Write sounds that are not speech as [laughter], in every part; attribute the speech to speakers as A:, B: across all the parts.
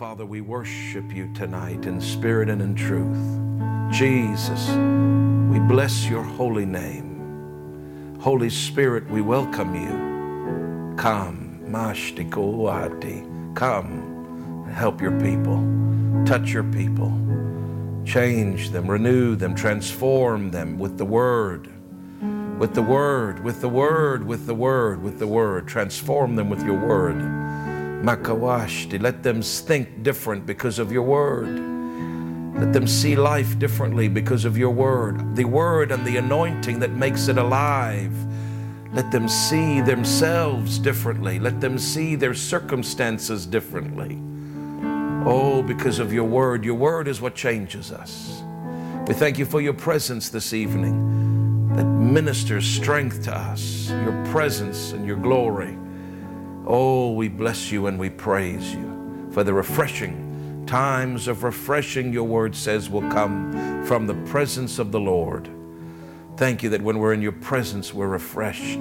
A: Father, we worship you tonight in spirit and in truth. Jesus, we bless your holy name. Holy Spirit, we welcome you. Come, Mashtikoati, come, help your people, touch your people, change them, renew them, transform them with the word with the word, with the word, with the word, with the word. Transform them with your word. Makawashti, let them think different because of your word. Let them see life differently because of your word. The word and the anointing that makes it alive. Let them see themselves differently. Let them see their circumstances differently. Oh, because of your word. Your word is what changes us. We thank you for your presence this evening that ministers strength to us, your presence and your glory. Oh, we bless you and we praise you for the refreshing times of refreshing, your word says, will come from the presence of the Lord. Thank you that when we're in your presence, we're refreshed.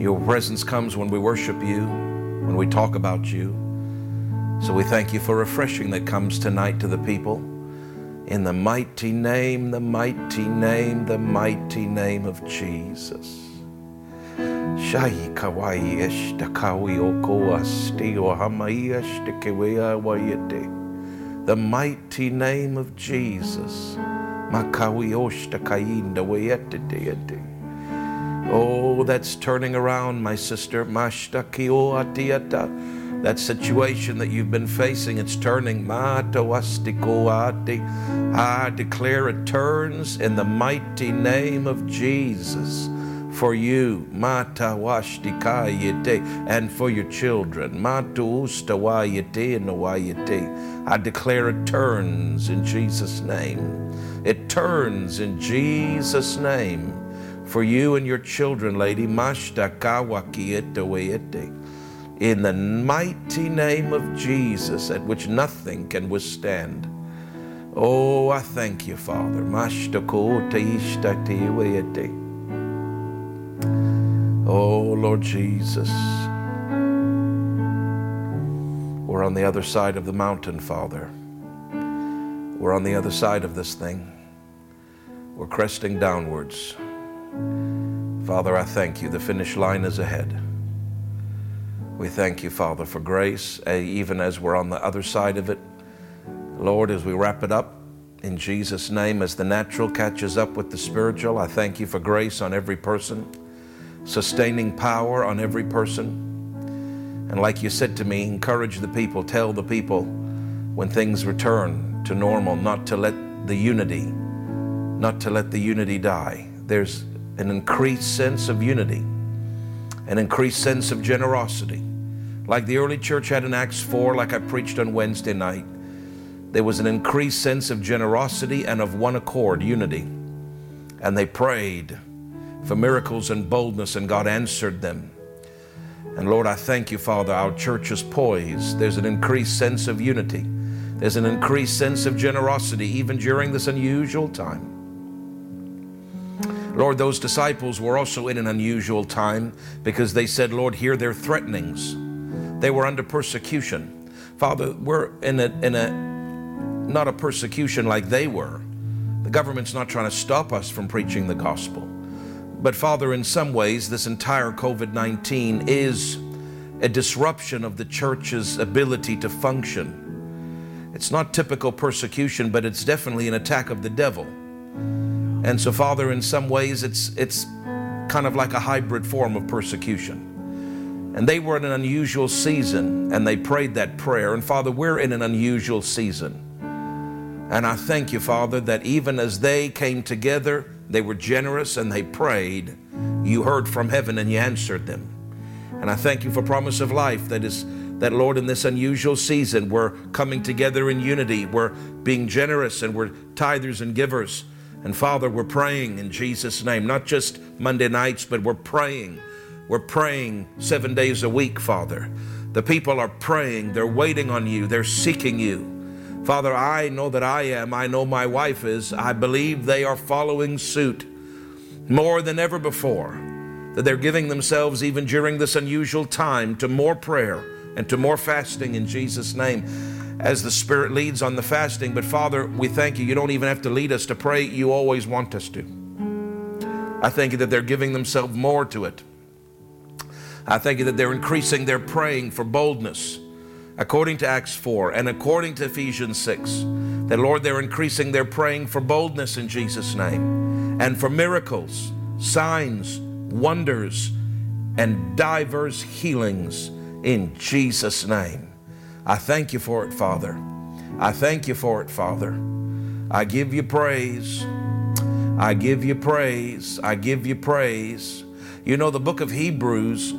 A: Your presence comes when we worship you, when we talk about you. So we thank you for refreshing that comes tonight to the people. In the mighty name, the mighty name, the mighty name of Jesus. Shai kawai esta kawi oko asti o hamai. The mighty name of Jesus. Makawi osta kainda wayete. Oh, that's turning around, my sister. Mashta kio atiata. That situation that you've been facing, it's turning. I declare it turns in the mighty name of Jesus for you, mata and for your children. I declare it turns in Jesus' name. It turns in Jesus' name for you and your children, lady. In the mighty name of Jesus, at which nothing can withstand. Oh, I thank you, Father. Oh, Lord Jesus. We're on the other side of the mountain, Father. We're on the other side of this thing. We're cresting downwards. Father, I thank you. The finish line is ahead. We thank you, Father, for grace, eh, even as we're on the other side of it. Lord, as we wrap it up, in Jesus' name, as the natural catches up with the spiritual, I thank you for grace on every person, sustaining power on every person. And like you said to me, encourage the people, tell the people when things return to normal, not to let the unity, not to let the unity die. There's an increased sense of unity, an increased sense of generosity. Like the early church had in Acts 4, like I preached on Wednesday night, there was an increased sense of generosity and of one accord, unity. And they prayed for miracles and boldness, and God answered them. And Lord, I thank you, Father. Our church is poised. There's an increased sense of unity, there's an increased sense of generosity, even during this unusual time. Lord, those disciples were also in an unusual time because they said, Lord, hear their threatenings. They were under persecution. Father, we're in a, in a not a persecution like they were. The government's not trying to stop us from preaching the gospel. But Father, in some ways, this entire COVID 19 is a disruption of the church's ability to function. It's not typical persecution, but it's definitely an attack of the devil. And so, Father, in some ways, it's, it's kind of like a hybrid form of persecution. And they were in an unusual season, and they prayed that prayer. And Father, we're in an unusual season. And I thank you, Father, that even as they came together, they were generous and they prayed, you heard from heaven and you answered them. And I thank you for promise of life that is that Lord in this unusual season we're coming together in unity, we're being generous and we're tithers and givers. And Father, we're praying in Jesus name, not just Monday nights, but we're praying. We're praying 7 days a week, Father. The people are praying, they're waiting on you, they're seeking you. Father, I know that I am. I know my wife is. I believe they are following suit more than ever before. That they're giving themselves, even during this unusual time, to more prayer, and to more fasting in Jesus' name as the Spirit leads on the fasting. But Father, we thank you. You don't even have to lead us to pray, you always want us to. I thank you that they're giving themselves more to it. I thank you that they're increasing their praying for boldness according to Acts 4 and according to Ephesians 6. That, Lord, they're increasing their praying for boldness in Jesus' name and for miracles, signs, wonders, and divers healings in Jesus' name. I thank you for it, Father. I thank you for it, Father. I give you praise. I give you praise. I give you praise. You know, the book of Hebrews,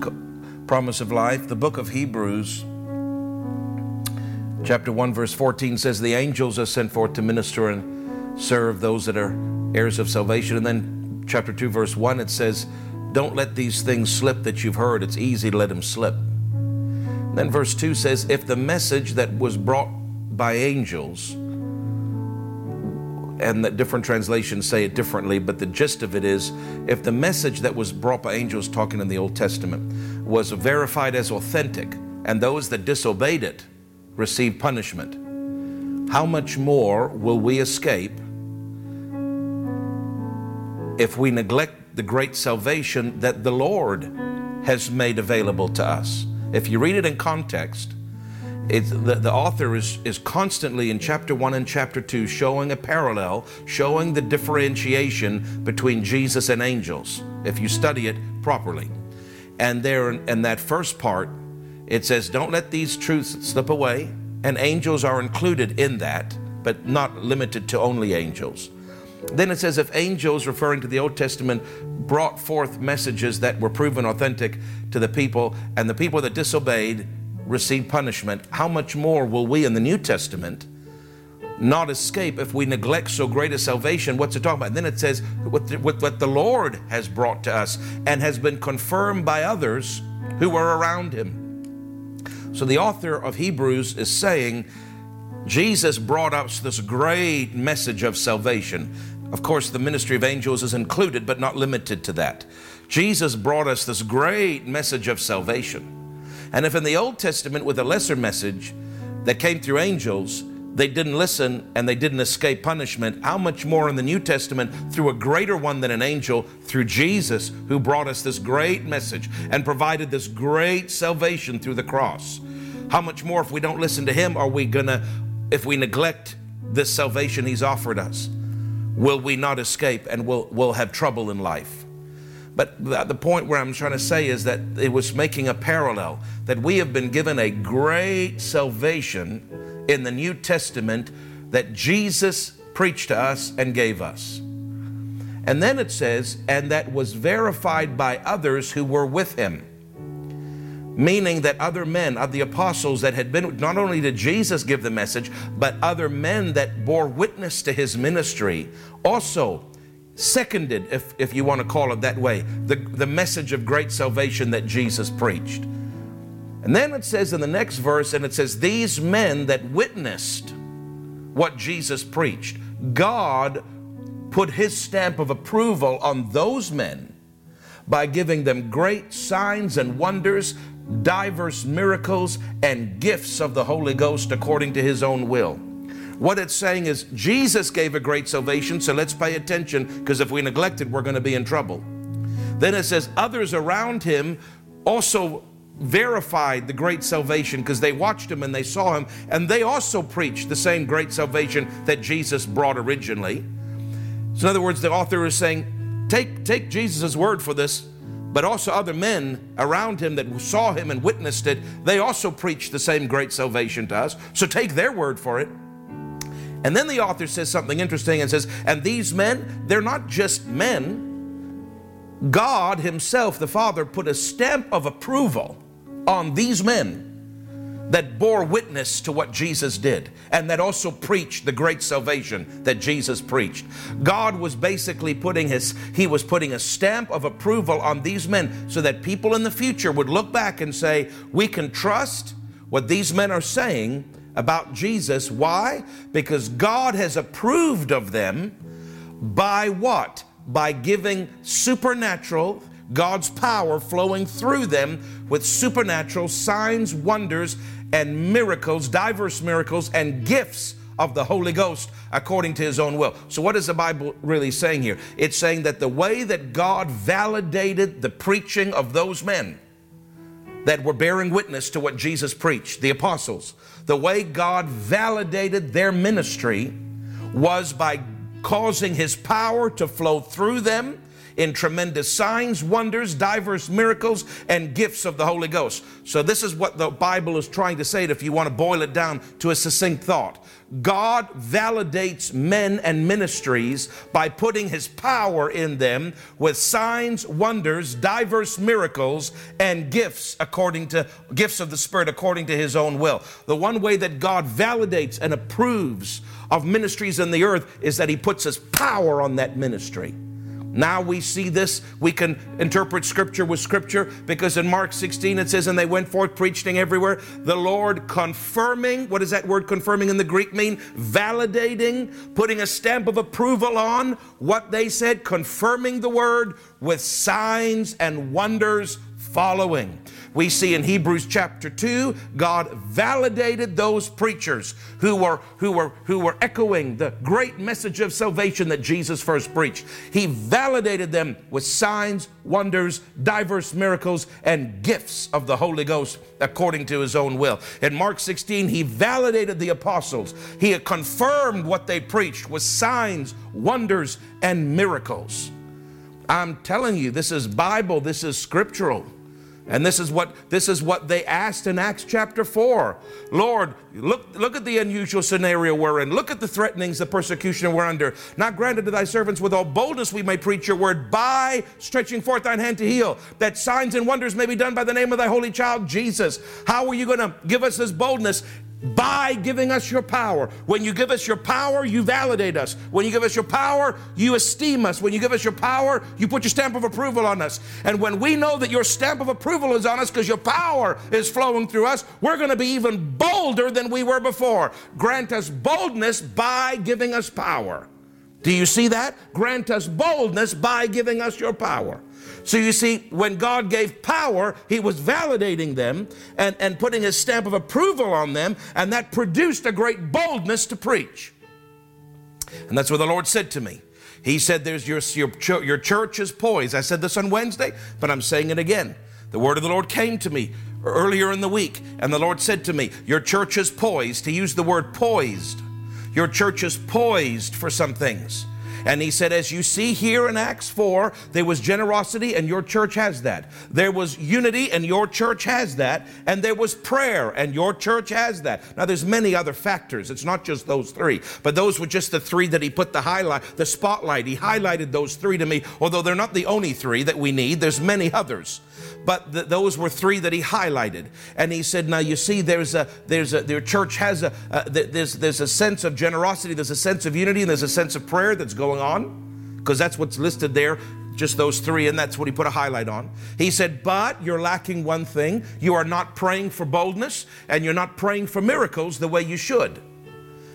A: promise of life, the book of Hebrews, chapter 1, verse 14 says, The angels are sent forth to minister and serve those that are heirs of salvation. And then chapter 2, verse 1, it says, Don't let these things slip that you've heard. It's easy to let them slip. Then verse 2 says, If the message that was brought by angels, and that different translations say it differently, but the gist of it is if the message that was brought by angels talking in the Old Testament was verified as authentic, and those that disobeyed it received punishment, how much more will we escape if we neglect the great salvation that the Lord has made available to us? If you read it in context, it's, the, the author is, is constantly in chapter 1 and chapter 2 showing a parallel, showing the differentiation between Jesus and angels, if you study it properly. And there in that first part, it says, Don't let these truths slip away. And angels are included in that, but not limited to only angels. Then it says, if angels, referring to the Old Testament, brought forth messages that were proven authentic to the people, and the people that disobeyed received punishment, how much more will we in the New Testament not escape if we neglect so great a salvation? What's it talking about? And then it says, what the, what the Lord has brought to us and has been confirmed by others who were around him. So the author of Hebrews is saying, Jesus brought us this great message of salvation. Of course, the ministry of angels is included, but not limited to that. Jesus brought us this great message of salvation. And if in the Old Testament, with a lesser message that came through angels, they didn't listen and they didn't escape punishment, how much more in the New Testament through a greater one than an angel, through Jesus, who brought us this great message and provided this great salvation through the cross? How much more if we don't listen to him are we gonna, if we neglect this salvation he's offered us? will we not escape and will, we'll have trouble in life. But the point where I'm trying to say is that it was making a parallel that we have been given a great salvation in the New Testament that Jesus preached to us and gave us. And then it says, and that was verified by others who were with him meaning that other men, of the apostles that had been, not only did Jesus give the message, but other men that bore witness to his ministry also seconded, if, if you want to call it that way, the, the message of great salvation that Jesus preached. And then it says in the next verse, and it says, These men that witnessed what Jesus preached, God put his stamp of approval on those men by giving them great signs and wonders diverse miracles and gifts of the Holy Ghost according to his own will. What it's saying is Jesus gave a great salvation, so let's pay attention because if we neglect it, we're going to be in trouble. Then it says others around him also verified the great salvation because they watched him and they saw him, and they also preached the same great salvation that Jesus brought originally. So, in other words, the author is saying, take, take Jesus' word for this but also other men around him that saw him and witnessed it, they also preached the same great salvation to us. So take their word for it. And then the author says something interesting and says, And these men, they're not just men. God Himself, the Father, put a stamp of approval on these men that bore witness to what Jesus did and that also preached the great salvation that Jesus preached. God was basically putting his he was putting a stamp of approval on these men so that people in the future would look back and say, "We can trust what these men are saying about Jesus." Why? Because God has approved of them by what? By giving supernatural God's power flowing through them with supernatural signs, wonders, and miracles, diverse miracles, and gifts of the Holy Ghost according to his own will. So, what is the Bible really saying here? It's saying that the way that God validated the preaching of those men that were bearing witness to what Jesus preached, the apostles, the way God validated their ministry was by causing his power to flow through them in tremendous signs, wonders, diverse miracles, and gifts of the Holy Ghost. So, this is what the Bible is trying to say, if you want to boil it down to a succinct thought. God validates men and ministries by putting his power in them with signs, wonders, diverse miracles, and gifts according to gifts of the Spirit according to his own will. The one way that God validates and approves of ministries in the earth is that he puts his power on that ministry. Now we see this. We can interpret scripture with scripture because in Mark 16 it says, And they went forth preaching everywhere, the Lord confirming. What does that word confirming in the Greek mean? Validating, putting a stamp of approval on what they said, confirming the word with signs and wonders following. We see in Hebrews chapter 2, God validated those preachers who were, who were, who were echoing the great message of salvation that Jesus first preached. He validated them with signs, wonders, diverse miracles, and gifts of the Holy Ghost according to his own will. In Mark 16, he validated the apostles. He confirmed what they preached with signs, wonders, and miracles. I'm telling you, this is Bible, this is scriptural. And this is what this is what they asked in Acts chapter 4. Lord, look look at the unusual scenario we're in. Look at the threatenings, the persecution we're under. Not granted to thy servants with all boldness we may preach your word by stretching forth thine hand to heal, that signs and wonders may be done by the name of thy holy child Jesus. How are you going to give us this boldness? By giving us your power. When you give us your power, you validate us. When you give us your power, you esteem us. When you give us your power, you put your stamp of approval on us. And when we know that your stamp of approval is on us because your power is flowing through us, we're going to be even bolder than we were before. Grant us boldness by giving us power. Do you see that? Grant us boldness by giving us your power. So you see, when God gave power, He was validating them and, and putting His stamp of approval on them, and that produced a great boldness to preach. And that's what the Lord said to me. He said, There's your, your, your church is poised. I said this on Wednesday, but I'm saying it again. The word of the Lord came to me earlier in the week, and the Lord said to me, Your church is poised. He used the word poised. Your church is poised for some things. And he said, as you see here in Acts 4, there was generosity, and your church has that. There was unity, and your church has that. And there was prayer, and your church has that. Now, there's many other factors. It's not just those three, but those were just the three that he put the highlight, the spotlight. He highlighted those three to me, although they're not the only three that we need. There's many others but th- those were three that he highlighted. And he said, "Now you see, there's a there's a their church has a uh, there's there's a sense of generosity, there's a sense of unity, and there's a sense of prayer that's going on, because that's what's listed there." Just those three, and that's what he put a highlight on. He said, But you're lacking one thing. You are not praying for boldness, and you're not praying for miracles the way you should.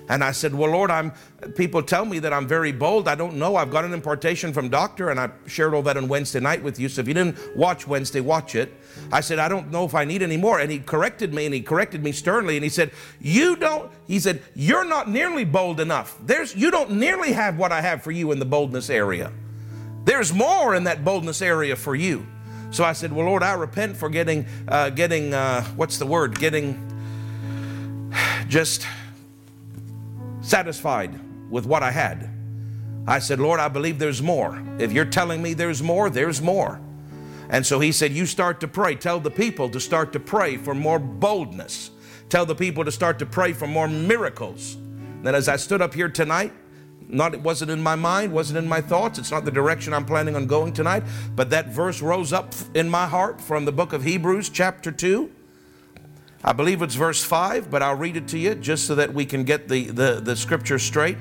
A: And I said, Well, Lord, I'm people tell me that I'm very bold. I don't know. I've got an impartation from doctor, and I shared all that on Wednesday night with you. So if you didn't watch Wednesday, watch it. I said, I don't know if I need any more. And he corrected me, and he corrected me sternly, and he said, You don't, he said, You're not nearly bold enough. There's you don't nearly have what I have for you in the boldness area. There's more in that boldness area for you. So I said, Well, Lord, I repent for getting uh, getting uh, what's the word? Getting [sighs] just satisfied with what I had. I said, Lord, I believe there's more. If you're telling me there's more, there's more. And so he said, You start to pray. Tell the people to start to pray for more boldness. Tell the people to start to pray for more miracles. Then, as I stood up here tonight, not it wasn't in my mind, wasn't in my thoughts. It's not the direction I'm planning on going tonight. But that verse rose up in my heart from the book of Hebrews, chapter 2. I believe it's verse 5, but I'll read it to you just so that we can get the, the, the scripture straight.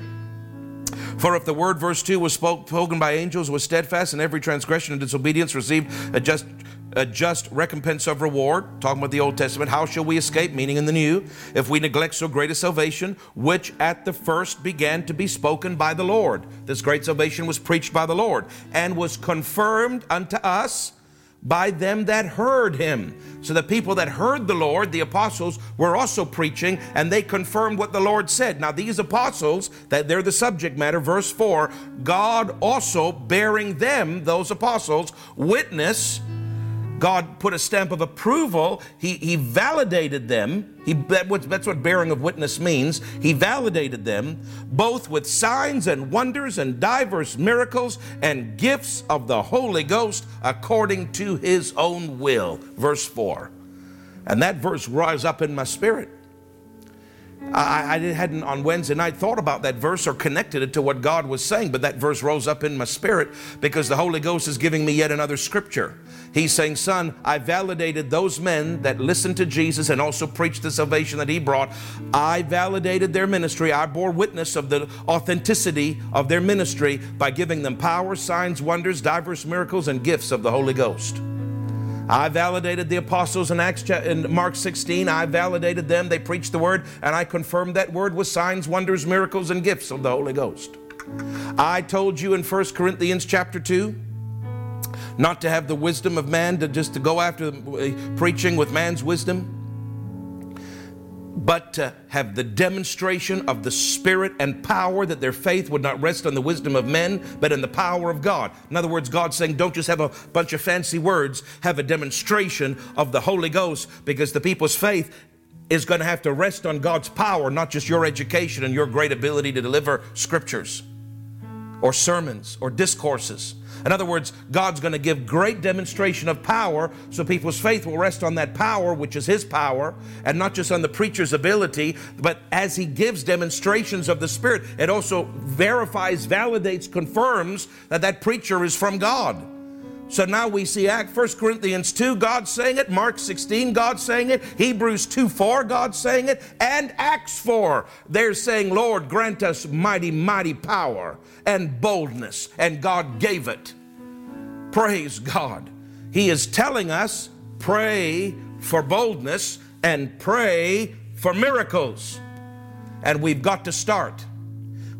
A: For if the word, verse 2, was spoken by angels, was steadfast, and every transgression and disobedience received a just, a just recompense of reward, talking about the Old Testament, how shall we escape, meaning in the New, if we neglect so great a salvation, which at the first began to be spoken by the Lord? This great salvation was preached by the Lord, and was confirmed unto us by them that heard him. So the people that heard the Lord, the apostles, were also preaching, and they confirmed what the Lord said. Now, these apostles, that they're the subject matter, verse 4, God also bearing them, those apostles, witness God put a stamp of approval. He, he validated them. He, that's what bearing of witness means. He validated them both with signs and wonders and diverse miracles and gifts of the Holy Ghost according to his own will. Verse 4. And that verse rise up in my spirit. I, I, hadn't on Wednesday night thought about that verse or connected it to what God was saying, but that verse rose up in my spirit because the Holy Ghost is giving me yet another scripture. He's saying, Son, I validated those men that listened to Jesus and also preached the salvation that He brought. I validated their ministry. I bore witness of the authenticity of their ministry by giving them power, signs, wonders, diverse miracles, and gifts of the Holy Ghost. I validated the apostles in Acts in Mark 16. I validated them. They preached the word, and I confirmed that word with signs, wonders, miracles, and gifts of the Holy Ghost. I told you in 1 Corinthians chapter 2 not to have the wisdom of man, to just to go after uh, preaching with man's wisdom but to have the demonstration of the Spirit and power that their faith would not rest on the wisdom of men, but in the power of God. In other words, God's saying, don't just have a bunch of fancy words, have a demonstration of the Holy Ghost, because the people's faith is going to have to rest on God's power, not just your education and your great ability to deliver scriptures or sermons or discourses. In other words, God's going to give great demonstration of power so people's faith will rest on that power, which is His power, and not just on the preacher's ability. But as He gives demonstrations of the Spirit, it also verifies, validates, confirms that that preacher is from God. So now we see Act 1 Corinthians 2, God saying it, Mark 16, God saying it, Hebrews 2 4, God saying it, and Acts 4. They're saying, Lord, grant us mighty, mighty power and boldness, and God gave it. Praise God. He is telling us, pray for boldness and pray for miracles. And we've got to start.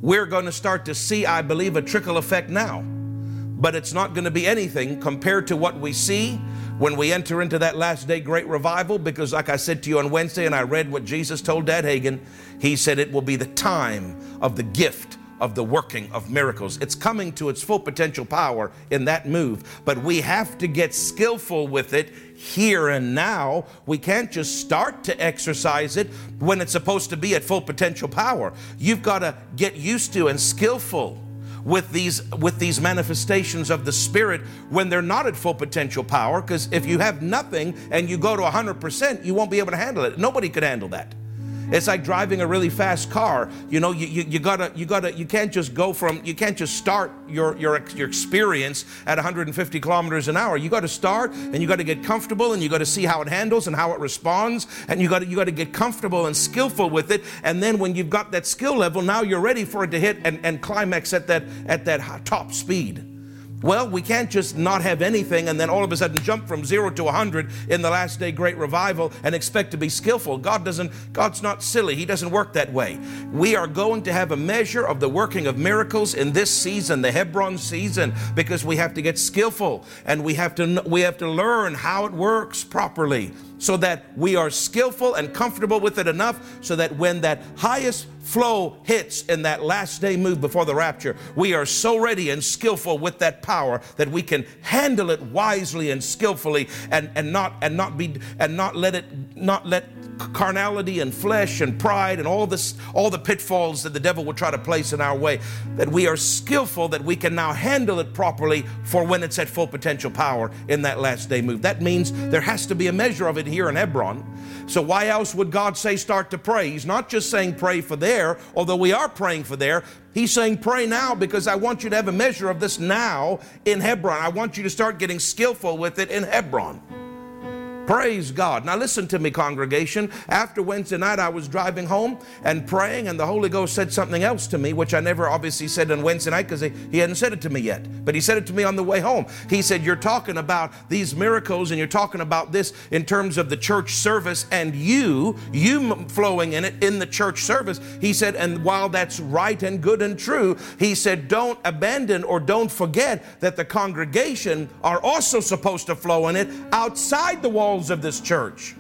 A: We're going to start to see, I believe, a trickle effect now but it's not going to be anything compared to what we see when we enter into that last day great revival. Because, like I said to you on Wednesday, and I read what Jesus told Dad Hagin, he said it will be the time of the gift of the working of miracles. It's coming to its full potential power in that move, but we have to get skillful with it here and now. We can't just start to exercise it when it's supposed to be at full potential power. You've got to get used to and skillful with these with these manifestations of the spirit when they're not at full potential power because if you have nothing and you go to 100% you won't be able to handle it. Nobody could handle that it's like driving a really fast car. You know, you, you, you, gotta, you gotta, you can't just go from, you can't just start your, your, your experience at 150 kilometers an hour. You gotta start and you gotta get comfortable and you gotta see how it handles and how it responds. And you gotta, you gotta get comfortable and skillful with it. And then when you've got that skill level, now you're ready for it to hit and, and climax at that, at that top speed. Well, we can't just not have anything and then all of a sudden jump from zero to 100 in the last day great revival and expect to be skillful. God doesn't, God's not silly. He doesn't work that way. We are going to have a measure of the working of miracles in this season, the Hebron season, because we have to get skillful and we have to, we have to learn how it works properly so that we are skillful and comfortable with it enough so that when that highest flow hits in that last day move before the rapture, we are so ready and skillful with that power that we can handle it wisely and skillfully and, and not and not be and not let it not let carnality and flesh and pride and all this all the pitfalls that the devil will try to place in our way that we are skillful that we can now handle it properly for when it's at full potential power in that last day move that means there has to be a measure of it here in hebron so why else would god say start to pray he's not just saying pray for there although we are praying for there He's saying, Pray now because I want you to have a measure of this now in Hebron. I want you to start getting skillful with it in Hebron. Praise God. Now, listen to me, congregation. After Wednesday night, I was driving home and praying, and the Holy Ghost said something else to me, which I never obviously said on Wednesday night because he, he hadn't said it to me yet. But he said it to me on the way home. He said, You're talking about these miracles and you're talking about this in terms of the church service and you, you flowing in it in the church service. He said, And while that's right and good and true, he said, Don't abandon or don't forget that the congregation are also supposed to flow in it outside the walls walls of this church.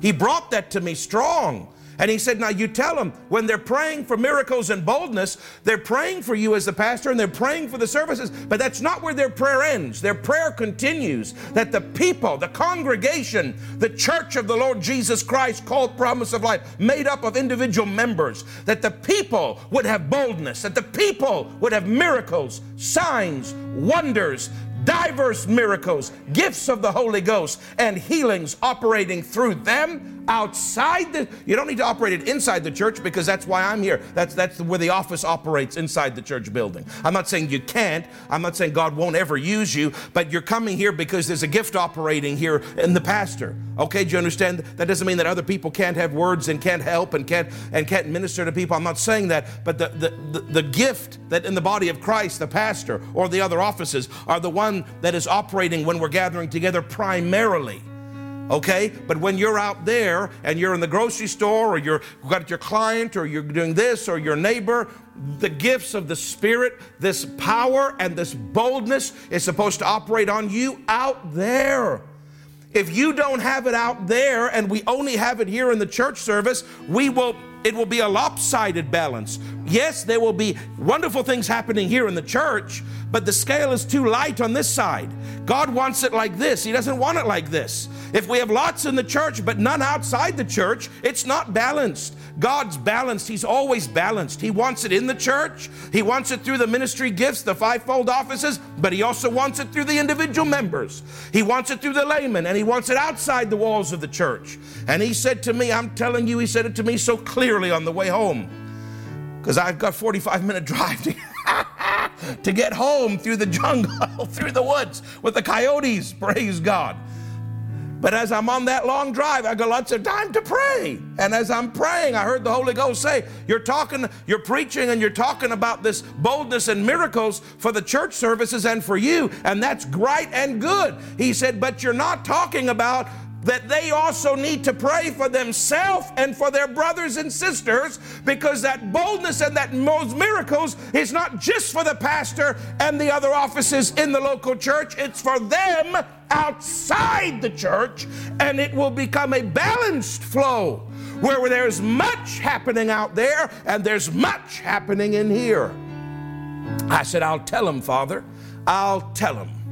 A: He brought that to me strong. And he said, Now you tell them when they're praying for miracles and boldness, they're praying for you as the pastor and they're praying for the services, but that's not where their prayer ends. Their prayer continues that the people, the congregation, the church of the Lord Jesus Christ, called Promise of Life, made up of individual members, that the people would have boldness, that the people would have miracles, signs, wonders, diverse miracles, gifts of the Holy Ghost, and healings operating through them outside the you don't need to operate it inside the church because that's why I'm here. That's that's where the office operates inside the church building. I'm not saying you can't. I'm not saying God won't ever use you, but you're coming here because there's a gift operating here in the pastor. Okay, do you understand? That doesn't mean that other people can't have words and can't help and can't and can't minister to people. I'm not saying that, but the the, the, the gift that in the body of Christ, the pastor or the other offices are the one that is operating when we're gathering together primarily. Okay? But when you're out there and you're in the grocery store or you're got your client or you're doing this or your neighbor, the gifts of the Spirit, this power and this boldness is supposed to operate on you out there. If you don't have it out there and we only have it here in the church service, we will it will be a lopsided balance. Yes, there will be wonderful things happening here in the church, but the scale is too light on this side. God wants it like this. He doesn't want it like this. If we have lots in the church but none outside the church, it's not balanced. God's balanced. He's always balanced. He wants it in the church. He wants it through the ministry gifts, the fivefold offices, but He also wants it through the individual members. He wants it through the laymen, and He wants it outside the walls of the church. And He said to me, I'm telling you, He said it to me so clearly on the way home, because I've got 45 minute [laughs] drive to, [laughs] to get home through the jungle, [laughs] through the woods with the coyotes. Praise God. But as I'm on that long drive, I got lots of time to pray. And as I'm praying, I heard the Holy Ghost say, You're talking, you're preaching, and you're talking about this boldness and miracles for the church services and for you. And that's right and good. He said, But you're not talking about that they also need to pray for themselves and for their brothers and sisters because that boldness and that those miracles is not just for the pastor and the other offices in the local church, it's for them outside the church, and it will become a balanced flow where there's much happening out there and there's much happening in here. I said, I'll tell him, Father. I'll tell him.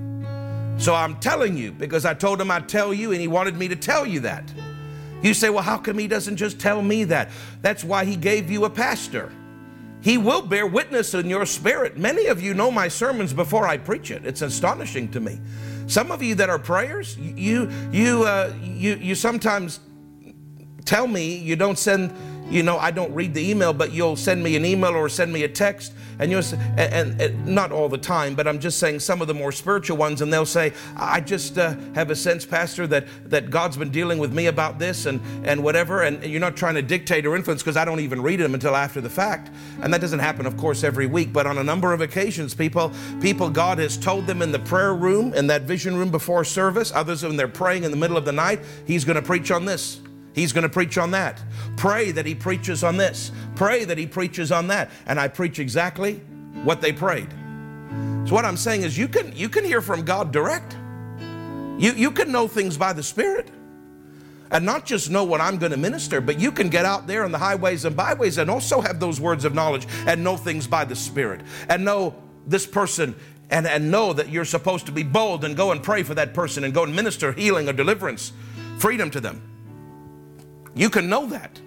A: So I'm telling you because I told him I'd tell you and he wanted me to tell you that. You say, well, how come he doesn't just tell me that? That's why he gave you a pastor. He will bear witness in your spirit. Many of you know my sermons before I preach it. It's astonishing to me. Some of you that are prayers, you you uh, you you sometimes tell me you don't send you know, I don't read the email, but you'll send me an email or send me a text, and you'll and, and, not all the time, but I'm just saying some of the more spiritual ones, and they'll say, I just uh, have a sense, Pastor, that that God's been dealing with me about this and and whatever, and you're not trying to dictate or influence because I don't even read them until after the fact, and that doesn't happen, of course, every week, but on a number of occasions, people people God has told them in the prayer room, in that vision room before service, others when they're praying in the middle of the night, He's going to preach on this. He's going to preach on that. Pray that he preaches on this. Pray that he preaches on that. And I preach exactly what they prayed. So what I'm saying is you can you can hear from God direct. You you can know things by the Spirit. And not just know what I'm going to minister, but you can get out there on the highways and byways and also have those words of knowledge and know things by the Spirit. And know this person and, and know that you're supposed to be bold and go and pray for that person and go and minister healing or deliverance, freedom to them. You can know that.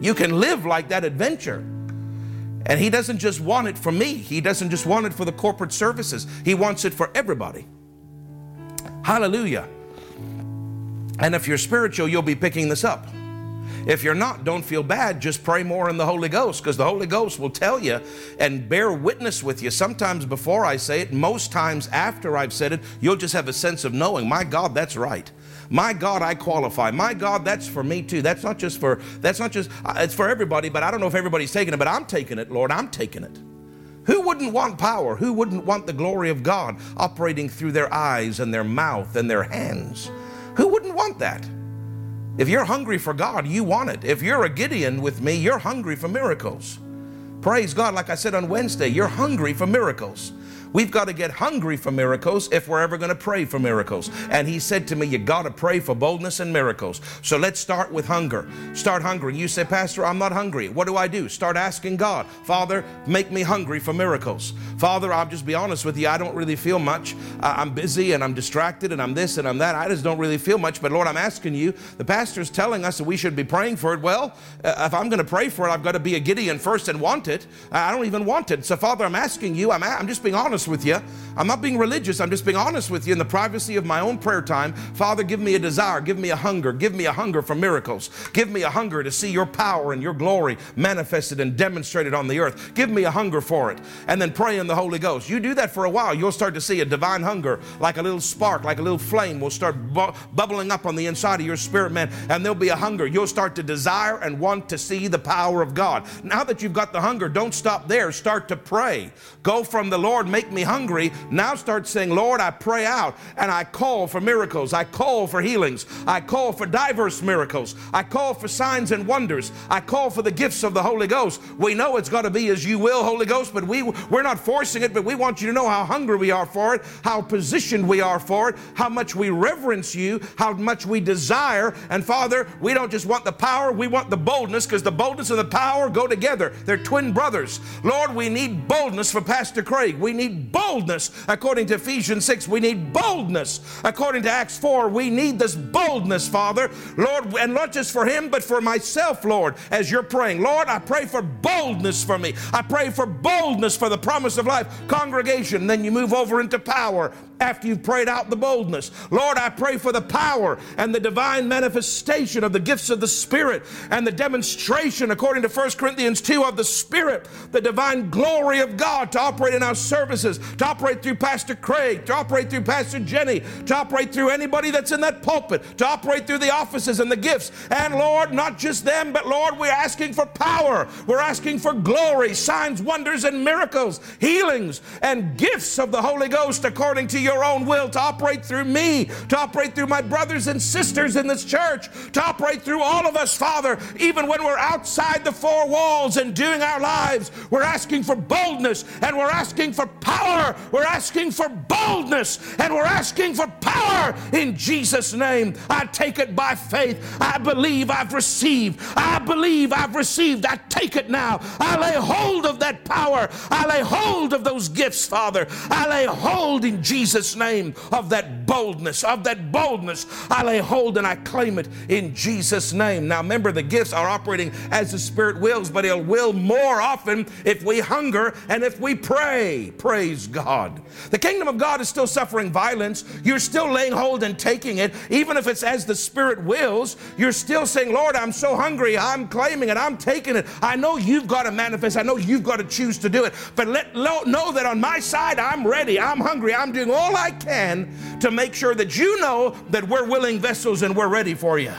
A: You can live like that adventure. And He doesn't just want it for me, He doesn't just want it for the corporate services, He wants it for everybody. Hallelujah. And if you're spiritual, you'll be picking this up. If you're not, don't feel bad. Just pray more in the Holy Ghost because the Holy Ghost will tell you and bear witness with you. Sometimes before I say it, most times after I've said it, you'll just have a sense of knowing, my God, that's right. My God, I qualify. My God, that's for me too. That's not just for, that's not just, uh, it's for everybody, but I don't know if everybody's taking it, but I'm taking it, Lord, I'm taking it. Who wouldn't want power? Who wouldn't want the glory of God operating through their eyes and their mouth and their hands? Who wouldn't want that? If you're hungry for God, you want it. If you're a Gideon with me, you're hungry for miracles. Praise God, like I said on Wednesday, you're hungry for miracles. We've got to get hungry for miracles if we're ever going to pray for miracles. And he said to me, You got to pray for boldness and miracles. So let's start with hunger. Start hungry. You say, Pastor, I'm not hungry. What do I do? Start asking God, Father, make me hungry for miracles. Father, I'll just be honest with you, I don't really feel much. I'm busy and I'm distracted and I'm this and I'm that. I just don't really feel much. But Lord, I'm asking you, the pastor's telling us that we should be praying for it. Well, uh, if I'm going to pray for it, I've got to be a Gideon first and want it. I don't even want it. So, Father, I'm asking you, I'm, I'm just being honest honest with you. I'm not being religious. I'm just being honest with you in the privacy of my own prayer time. Father, give me a desire. Give me a hunger. Give me a hunger for miracles. Give me a hunger to see your power and your glory manifested and demonstrated on the earth. Give me a hunger for it. And then pray in the Holy Ghost. You do that for a while, you'll start to see a divine hunger, like a little spark, like a little flame will start bu- bubbling up on the inside of your spirit, man. And there'll be a hunger. You'll start to desire and want to see the power of God. Now that you've got the hunger, don't stop there. Start to pray. Go from the Lord, make me hungry. Now start saying, Lord, I pray out and I call for miracles. I call for healings. I call for diverse miracles. I call for signs and wonders. I call for the gifts of the Holy Ghost. We know it's got to be as you will, Holy Ghost, but we, we're not forcing it, but we want you to know how hungry we are for it, how positioned we are for it, how much we reverence you, how much we desire. And Father, we don't just want the power, we want the boldness because the boldness and the power go together. They're twin brothers. Lord, we need boldness for Pastor Craig. We need boldness according to Ephesians 6. We need boldness according to Acts 4. We need this boldness, Father, Lord, and not just for him, but for myself, Lord, as you're praying. Lord, I pray for boldness for me. I pray for boldness for the promise of life congregation. Then you move over into power after you've prayed out the boldness. Lord, I pray for the power and the divine manifestation of the gifts of the Spirit and the demonstration, according to 1 Corinthians 2, of the Spirit, the divine glory of God to operate in our services, to operate through Pastor Craig, to operate through Pastor Jenny, to operate through anybody that's in that pulpit, to operate through the offices and the gifts. And Lord, not just them, but Lord, we're asking for power. We're asking for glory, signs, wonders, and miracles, healings, and gifts of the Holy Ghost according to your your own will to operate through me, to operate through my brothers and sisters in this church, to operate through all of us, Father, even when we're outside the four walls and doing our lives. We're asking for boldness and we're asking for power. We're asking for boldness and we're asking for power in Jesus' name. I take it by faith. I believe I've received. I believe I've received. I take it now. I lay hold of that power. I lay hold of those gifts, Father. I lay hold in Jesus' Jesus' name of that boldness, of that boldness. I lay hold and I claim it in Jesus' name. Now, remember, the gifts are operating as the Spirit wills, but He'll will more often if we hunger and if we pray. pray. Praise God. The kingdom of God is still suffering violence. You're still laying hold and taking it, even if it's as the Spirit wills. You're still saying, Lord, I'm so hungry. I'm claiming it. I'm taking it. I know you've got to manifest. I know you've got to choose to do it. But let know that on my side, I'm ready. I'm hungry. I'm doing all all I can to make sure that you know that we're willing vessels and we're ready for you.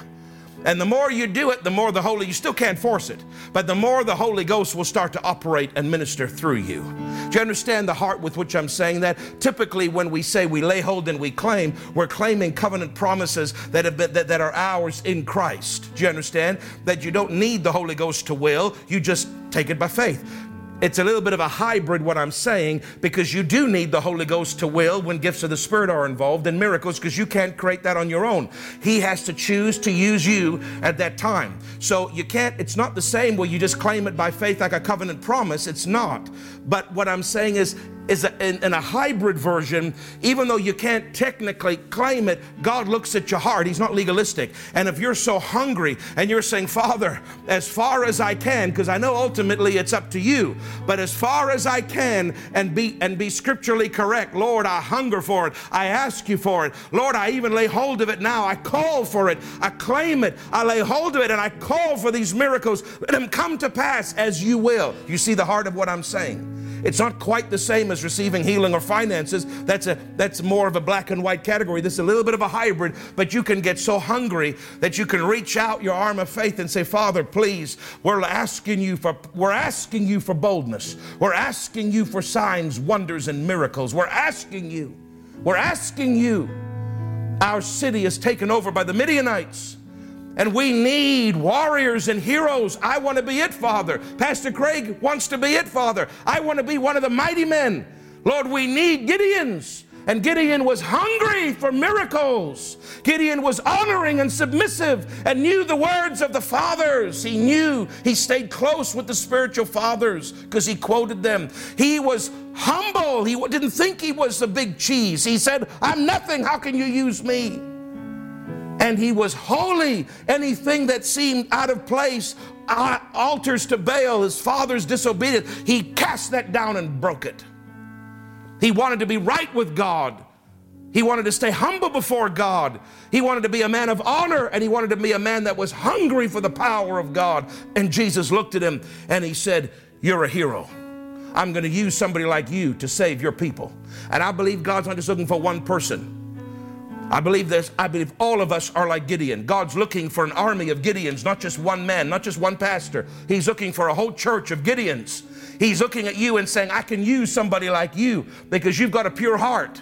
A: And the more you do it, the more the Holy, you still can't force it, but the more the Holy Ghost will start to operate and minister through you. Do you understand the heart with which I'm saying that? Typically, when we say we lay hold and we claim, we're claiming covenant promises that, have been, that, that are ours in Christ. Do you understand? That you don't need the Holy Ghost to will, you just take it by faith. It's a little bit of a hybrid, what I'm saying, because you do need the Holy Ghost to will when gifts of the Spirit are involved in miracles, because you can't create that on your own. He has to choose to use you at that time. So you can't, it's not the same where you just claim it by faith like a covenant promise. It's not. But what I'm saying is, is in, in, a hybrid version, even though you can't technically claim it, God looks at your heart. He's not legalistic. And if you're so hungry and you're saying, Father, as far as I can, because I know ultimately it's up to you, but as far as I can and be and be scripturally correct, Lord, I hunger for it. I ask you for it. Lord, I even lay hold of it now. I call for it. I claim it. I lay hold of it and I call for these miracles. Let them come to pass as you will. You see the heart of what I'm saying. It's not quite the same as receiving healing or finances. That's a that's more of a black and white category. This is a little bit of a hybrid, but you can get so hungry that you can reach out your arm of faith and say, "Father, please, we're asking you for we're asking you for boldness. We're asking you for signs, wonders and miracles. We're asking you. We're asking you. Our city is taken over by the Midianites." And we need warriors and heroes. I want to be it, Father. Pastor Craig wants to be it, Father. I want to be one of the mighty men. Lord, we need Gideons. And Gideon was hungry for miracles. Gideon was honoring and submissive and knew the words of the fathers. He knew, he stayed close with the spiritual fathers because he quoted them. He was humble. He didn't think he was the big cheese. He said, I'm nothing. How can you use me? And he was holy. Anything that seemed out of place, uh, altars to Baal, his father's disobedience, he cast that down and broke it. He wanted to be right with God. He wanted to stay humble before God. He wanted to be a man of honor and he wanted to be a man that was hungry for the power of God. And Jesus looked at him and he said, You're a hero. I'm going to use somebody like you to save your people. And I believe God's not just looking for one person. I believe this. I believe all of us are like Gideon. God's looking for an army of Gideons, not just one man, not just one pastor. He's looking for a whole church of Gideons. He's looking at you and saying, I can use somebody like you because you've got a pure heart.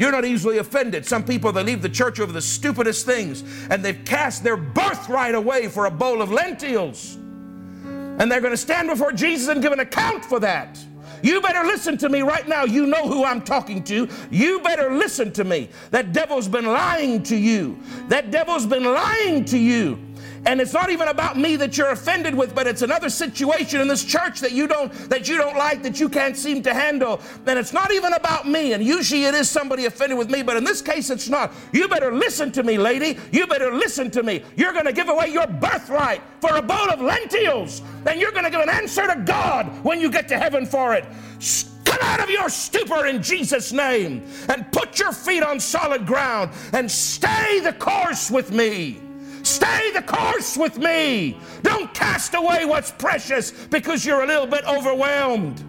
A: You're not easily offended. Some people, they leave the church over the stupidest things and they've cast their birthright away for a bowl of lentils. And they're going to stand before Jesus and give an account for that. You better listen to me right now. You know who I'm talking to. You better listen to me. That devil's been lying to you. That devil's been lying to you. And it's not even about me that you're offended with, but it's another situation in this church that you don't that you don't like, that you can't seem to handle. And it's not even about me. And usually it is somebody offended with me, but in this case it's not. You better listen to me, lady. You better listen to me. You're going to give away your birthright for a bowl of lentils, and you're going to give an answer to God when you get to heaven for it. Come out of your stupor in Jesus' name and put your feet on solid ground and stay the course with me. Stay the course with me. Don't cast away what's precious because you're a little bit overwhelmed.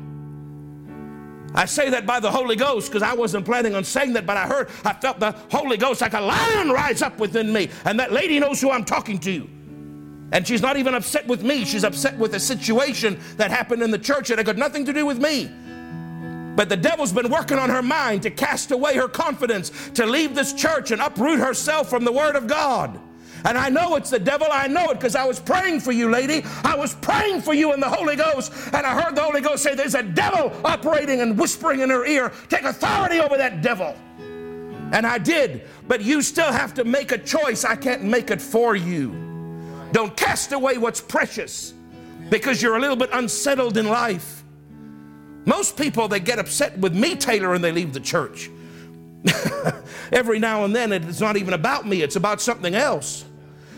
A: I say that by the Holy Ghost because I wasn't planning on saying that, but I heard, I felt the Holy Ghost like a lion rise up within me. And that lady knows who I'm talking to. And she's not even upset with me. She's upset with a situation that happened in the church that had got nothing to do with me. But the devil's been working on her mind to cast away her confidence, to leave this church and uproot herself from the Word of God. And I know it's the devil. I know it because I was praying for you, lady. I was praying for you in the Holy Ghost. And I heard the Holy Ghost say, There's a devil operating and whispering in her ear. Take authority over that devil. And I did. But you still have to make a choice. I can't make it for you. Don't cast away what's precious because you're a little bit unsettled in life. Most people, they get upset with me, Taylor, and they leave the church. [laughs] Every now and then, it's not even about me, it's about something else.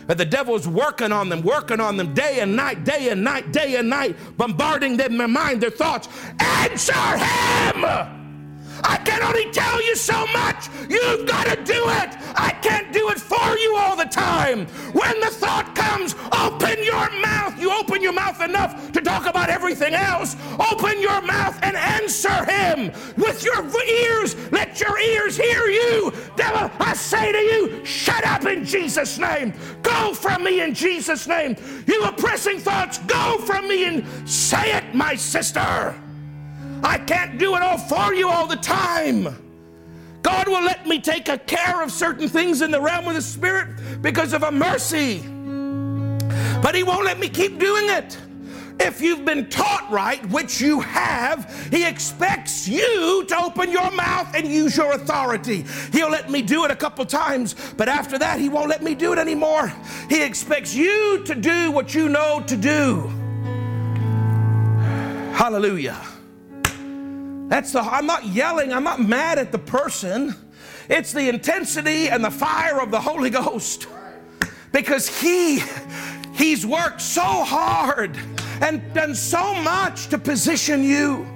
A: But the devil's working on them, working on them day and night, day and night, day and night, bombarding them, their mind, their thoughts. Answer him! I can only tell you so much. You've got to do it. I can't do it for you all the time. When the thought comes, open your mouth. You open your mouth enough to talk about everything else. Open your mouth and answer him with your ears. Let your ears hear you. Devil, I say to you, shut up in Jesus' name. Go from me in Jesus' name. You oppressing thoughts, go from me and say it, my sister. I can't do it all for you all the time. God will let me take a care of certain things in the realm of the Spirit because of a mercy. But He won't let me keep doing it. If you've been taught right, which you have, He expects you to open your mouth and use your authority. He'll let me do it a couple times, but after that, He won't let me do it anymore. He expects you to do what you know to do. Hallelujah. That's the, I'm not yelling, I'm not mad at the person. It's the intensity and the fire of the Holy Ghost. Because He, He's worked so hard and done so much to position you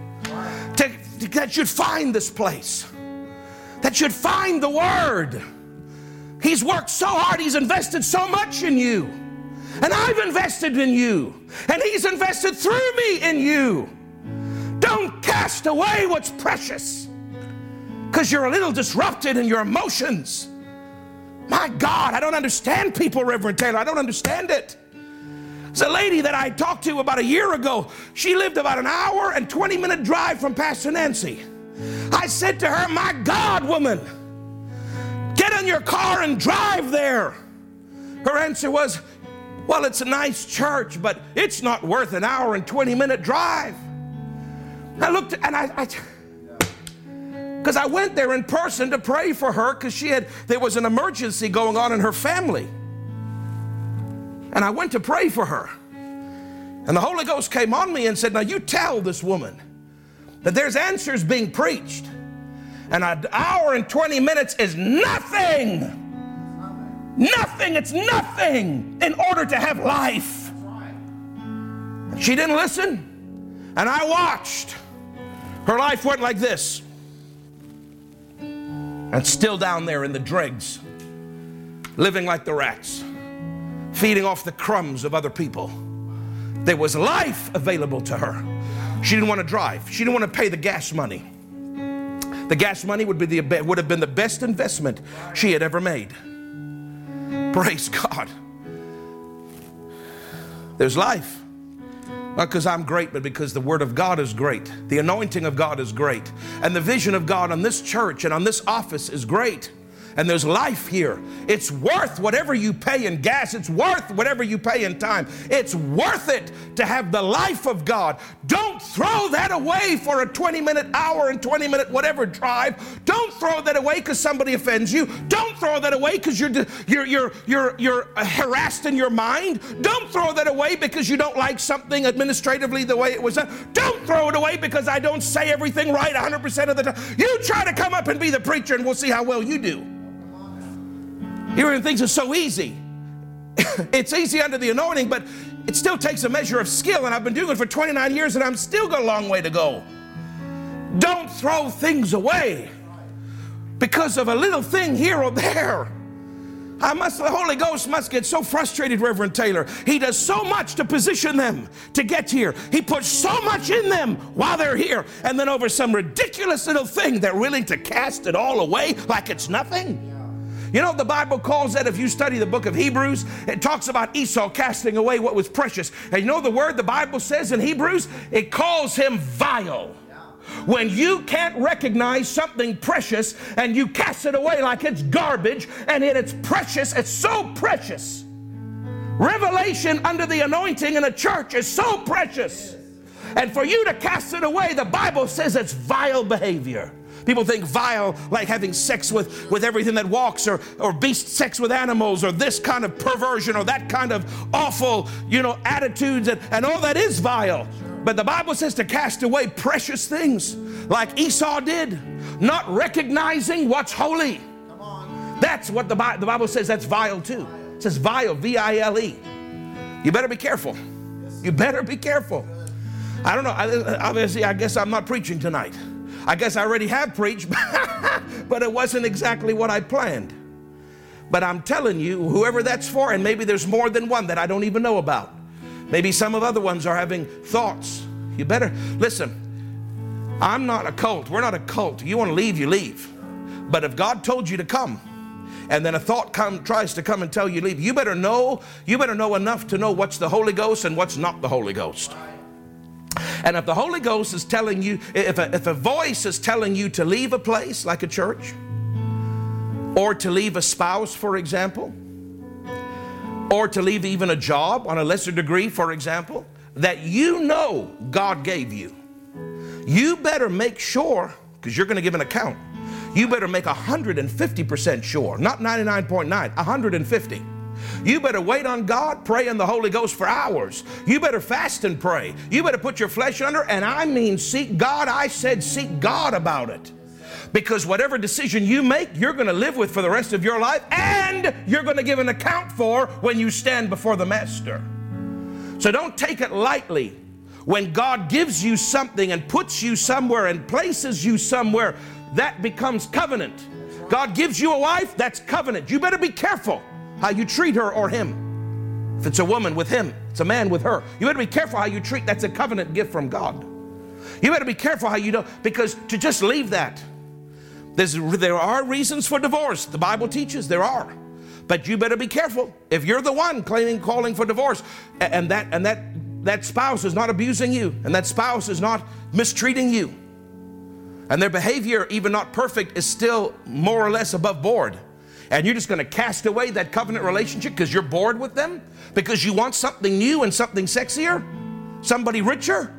A: to, that you'd find this place, that you'd find the Word. He's worked so hard, He's invested so much in you. And I've invested in you. And He's invested through me in you. Don't cast away what's precious because you're a little disrupted in your emotions. My God, I don't understand people, Reverend Taylor. I don't understand it. It's a lady that I talked to about a year ago. She lived about an hour and 20 minute drive from Pastor Nancy. I said to her, My God, woman, get in your car and drive there. Her answer was, Well, it's a nice church, but it's not worth an hour and 20 minute drive. I looked and I, I because I went there in person to pray for her because she had there was an emergency going on in her family. And I went to pray for her. And the Holy Ghost came on me and said, Now you tell this woman that there's answers being preached. And an hour and 20 minutes is nothing. Nothing, it's nothing in order to have life. She didn't listen. And I watched. Her life went like this. And still down there in the dregs, living like the rats feeding off the crumbs of other people. There was life available to her. She didn't want to drive. She didn't want to pay the gas money. The gas money would, be the, would have been the best investment she had ever made. Praise God. There's life. Not because I'm great, but because the Word of God is great. The anointing of God is great. And the vision of God on this church and on this office is great and there's life here. It's worth whatever you pay in gas, it's worth whatever you pay in time. It's worth it to have the life of God. Don't throw that away for a 20 minute, hour, and 20 minute whatever drive. Don't throw that away because somebody offends you. Don't throw that away because you're, you're, you're, you're, you're harassed in your mind. Don't throw that away because you don't like something administratively the way it was done. Don't throw it away because I don't say everything right 100% of the time. You try to come up and be the preacher, and we'll see how well you do. Hearing things is so easy. [coughs] it's easy under the anointing, but it still takes a measure of skill. And I've been doing it for 29 years and I'm still got a long way to go. Don't throw things away because of a little thing here or there. I must, the Holy Ghost must get so frustrated, Reverend Taylor. He does so much to position them to get here. He puts so much in them while they're here. And then over some ridiculous little thing, they're willing to cast it all away like it's nothing. You know, the Bible calls that, if you study the book of Hebrews, it talks about Esau casting away what was precious. And you know the word the Bible says in Hebrews? It calls him vile. When you can't recognize something precious and you cast it away like it's garbage and it, it's precious, it's so precious. Revelation under the anointing in a church is so precious. And for you to cast it away, the Bible says it's vile behavior. People think vile, like having sex with, with everything that walks, or, or beast sex with animals, or this kind of perversion, or that kind of awful, you know, attitudes, and, and all that is vile. But the Bible says to cast away precious things, like Esau did, not recognizing what's holy. That's what the, Bi- the Bible says that's vile too. It says vile, V I L E. You better be careful. You better be careful. I don't know. Obviously, I guess I'm not preaching tonight. I guess I already have preached, [laughs] but it wasn't exactly what I planned. But I'm telling you, whoever that's for, and maybe there's more than one that I don't even know about. Maybe some of other ones are having thoughts. You better listen. I'm not a cult. We're not a cult. You want to leave, you leave. But if God told you to come, and then a thought come, tries to come and tell you leave, you better know. You better know enough to know what's the Holy Ghost and what's not the Holy Ghost. And if the Holy Ghost is telling you, if a, if a voice is telling you to leave a place like a church, or to leave a spouse, for example, or to leave even a job on a lesser degree, for example, that you know God gave you, you better make sure, because you're going to give an account, you better make 150% sure, not 99.9, 150 you better wait on God, pray in the Holy Ghost for hours. You better fast and pray. You better put your flesh under, and I mean seek God. I said seek God about it. Because whatever decision you make, you're going to live with for the rest of your life, and you're going to give an account for when you stand before the Master. So don't take it lightly when God gives you something and puts you somewhere and places you somewhere, that becomes covenant. God gives you a wife, that's covenant. You better be careful how you treat her or him. If it's a woman with him, it's a man with her. You better be careful how you treat that's a covenant gift from God. You better be careful how you do, because to just leave that, there's, there are reasons for divorce. The Bible teaches there are. But you better be careful. If you're the one claiming, calling for divorce, and that, and that, that spouse is not abusing you, and that spouse is not mistreating you, and their behavior, even not perfect, is still more or less above board, and you're just going to cast away that covenant relationship because you're bored with them, because you want something new and something sexier, somebody richer,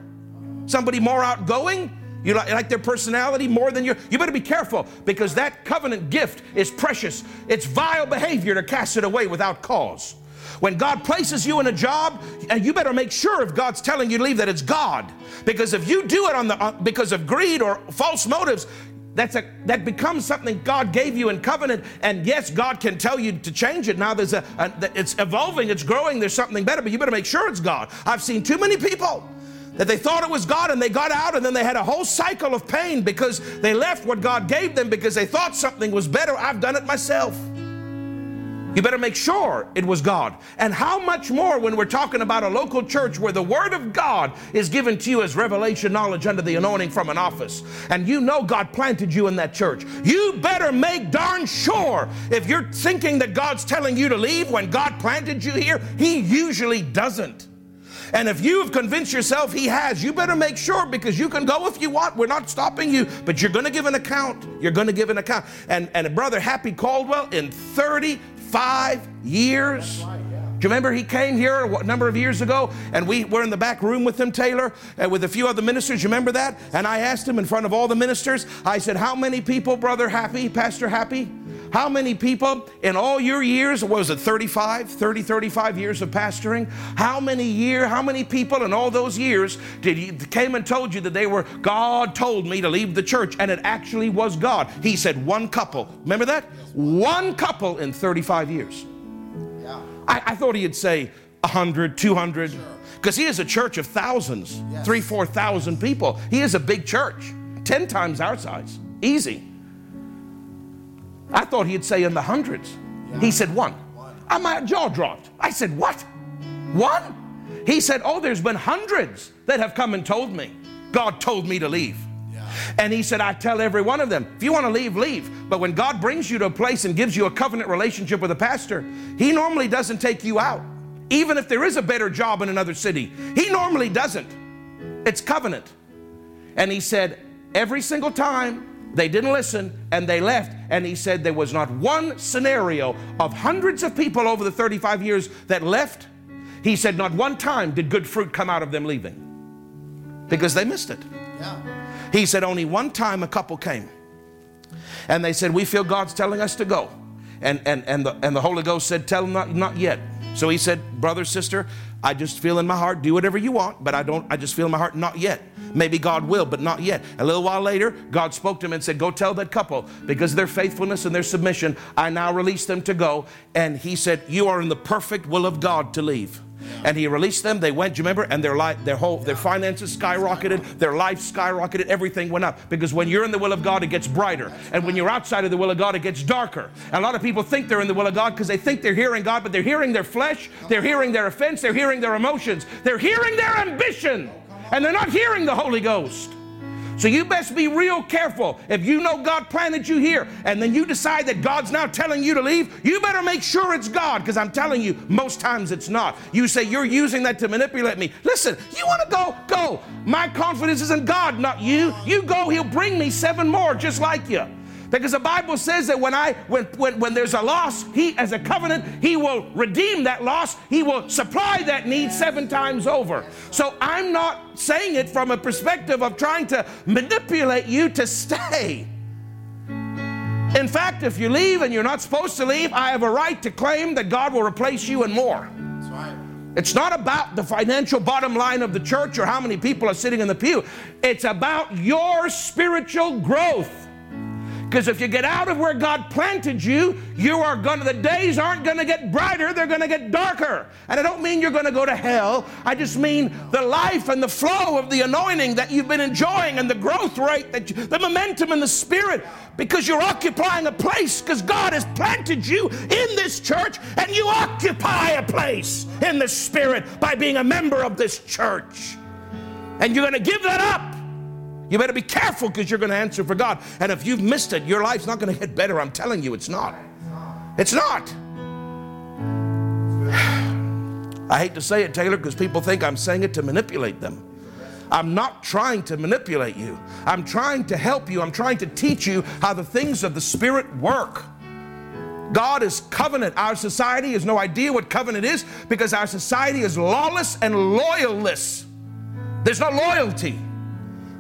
A: somebody more outgoing, you like, their personality more than you. You better be careful because that covenant gift is precious. It's vile behavior to cast it away without cause. When God places you in a job, you better make sure if God's telling you to leave that it's God. Because if you do it on the uh, because of greed or false motives, that's a that becomes something God gave you in covenant. And yes, God can tell you to change it. Now there's a, a it's evolving, it's growing. There's something better, but you better make sure it's God. I've seen too many people that they thought it was God and they got out and then they had a whole cycle of pain because they left what God gave them because they thought something was better. I've done it myself. You better make sure it was God. And how much more when we're talking about a local church where the Word of God is given to you as revelation knowledge under the anointing from an office. And you know God planted you in that church. You better make darn sure if you're thinking that God's telling you to leave when God planted you here, He usually doesn't. And if you have convinced yourself he has, you better make sure because you can go if you want. We're not stopping you, but you're going to give an account. You're going to give an account. And, and brother Happy Caldwell, in 35 years, do you remember he came here a number of years ago and we were in the back room with him, Taylor, and with a few other ministers? You remember that? And I asked him in front of all the ministers, I said, How many people, Brother Happy, Pastor Happy? How many people in all your years, was it 35, 30, 35 years of pastoring? How many year, how many people in all those years did he came and told you that they were, God told me to leave the church and it actually was God? He said one couple. Remember that? One couple in 35 years. Yeah. I, I thought he'd say 100, 200. Because he is a church of thousands, yes. three, 4,000 people. He is a big church, 10 times our size. Easy. I thought he'd say in the hundreds. Yeah. He said one. one. I, my jaw dropped. I said, What? One? He said, Oh, there's been hundreds that have come and told me. God told me to leave. Yeah. And he said, I tell every one of them, if you want to leave, leave. But when God brings you to a place and gives you a covenant relationship with a pastor, he normally doesn't take you out. Even if there is a better job in another city, he normally doesn't. It's covenant. And he said, every single time they didn't listen and they left. And he said there was not one scenario of hundreds of people over the 35 years that left. He said not one time did good fruit come out of them leaving because they missed it. Yeah. He said only one time a couple came and they said, We feel God's telling us to go. And, and, and, the, and the Holy Ghost said, Tell them not, not yet. So he said, Brother, sister, I just feel in my heart, do whatever you want, but I don't, I just feel in my heart, not yet. Maybe God will, but not yet. A little while later, God spoke to him and said, Go tell that couple, because their faithfulness and their submission, I now release them to go. And he said, You are in the perfect will of God to leave. And he released them. They went, do you remember? And their life, their whole, their finances skyrocketed, their life skyrocketed, everything went up. Because when you're in the will of God, it gets brighter. And when you're outside of the will of God, it gets darker. And a lot of people think they're in the will of God because they think they're hearing God, but they're hearing their flesh, they're hearing their offense, they're hearing their emotions, they're hearing their ambition and they're not hearing the Holy Ghost. So you best be real careful. If you know God planted you here and then you decide that God's now telling you to leave, you better make sure it's God because I'm telling you, most times it's not. You say you're using that to manipulate me. Listen, you want to go? Go. My confidence is in God, not you. You go, He'll bring me seven more just like you. Because the Bible says that when I when, when when there's a loss, he as a covenant, he will redeem that loss, he will supply that need seven times over. So I'm not saying it from a perspective of trying to manipulate you to stay. In fact, if you leave and you're not supposed to leave, I have a right to claim that God will replace you and more. It's not about the financial bottom line of the church or how many people are sitting in the pew. It's about your spiritual growth. Because if you get out of where God planted you, you are going to, the days aren't going to get brighter, they're going to get darker. And I don't mean you're going to go to hell. I just mean the life and the flow of the anointing that you've been enjoying and the growth rate, that you, the momentum in the spirit, because you're occupying a place, because God has planted you in this church and you occupy a place in the spirit by being a member of this church. And you're going to give that up You better be careful because you're going to answer for God. And if you've missed it, your life's not going to get better. I'm telling you, it's not. It's not. [sighs] I hate to say it, Taylor, because people think I'm saying it to manipulate them. I'm not trying to manipulate you. I'm trying to help you. I'm trying to teach you how the things of the Spirit work. God is covenant. Our society has no idea what covenant is because our society is lawless and loyalless. There's no loyalty.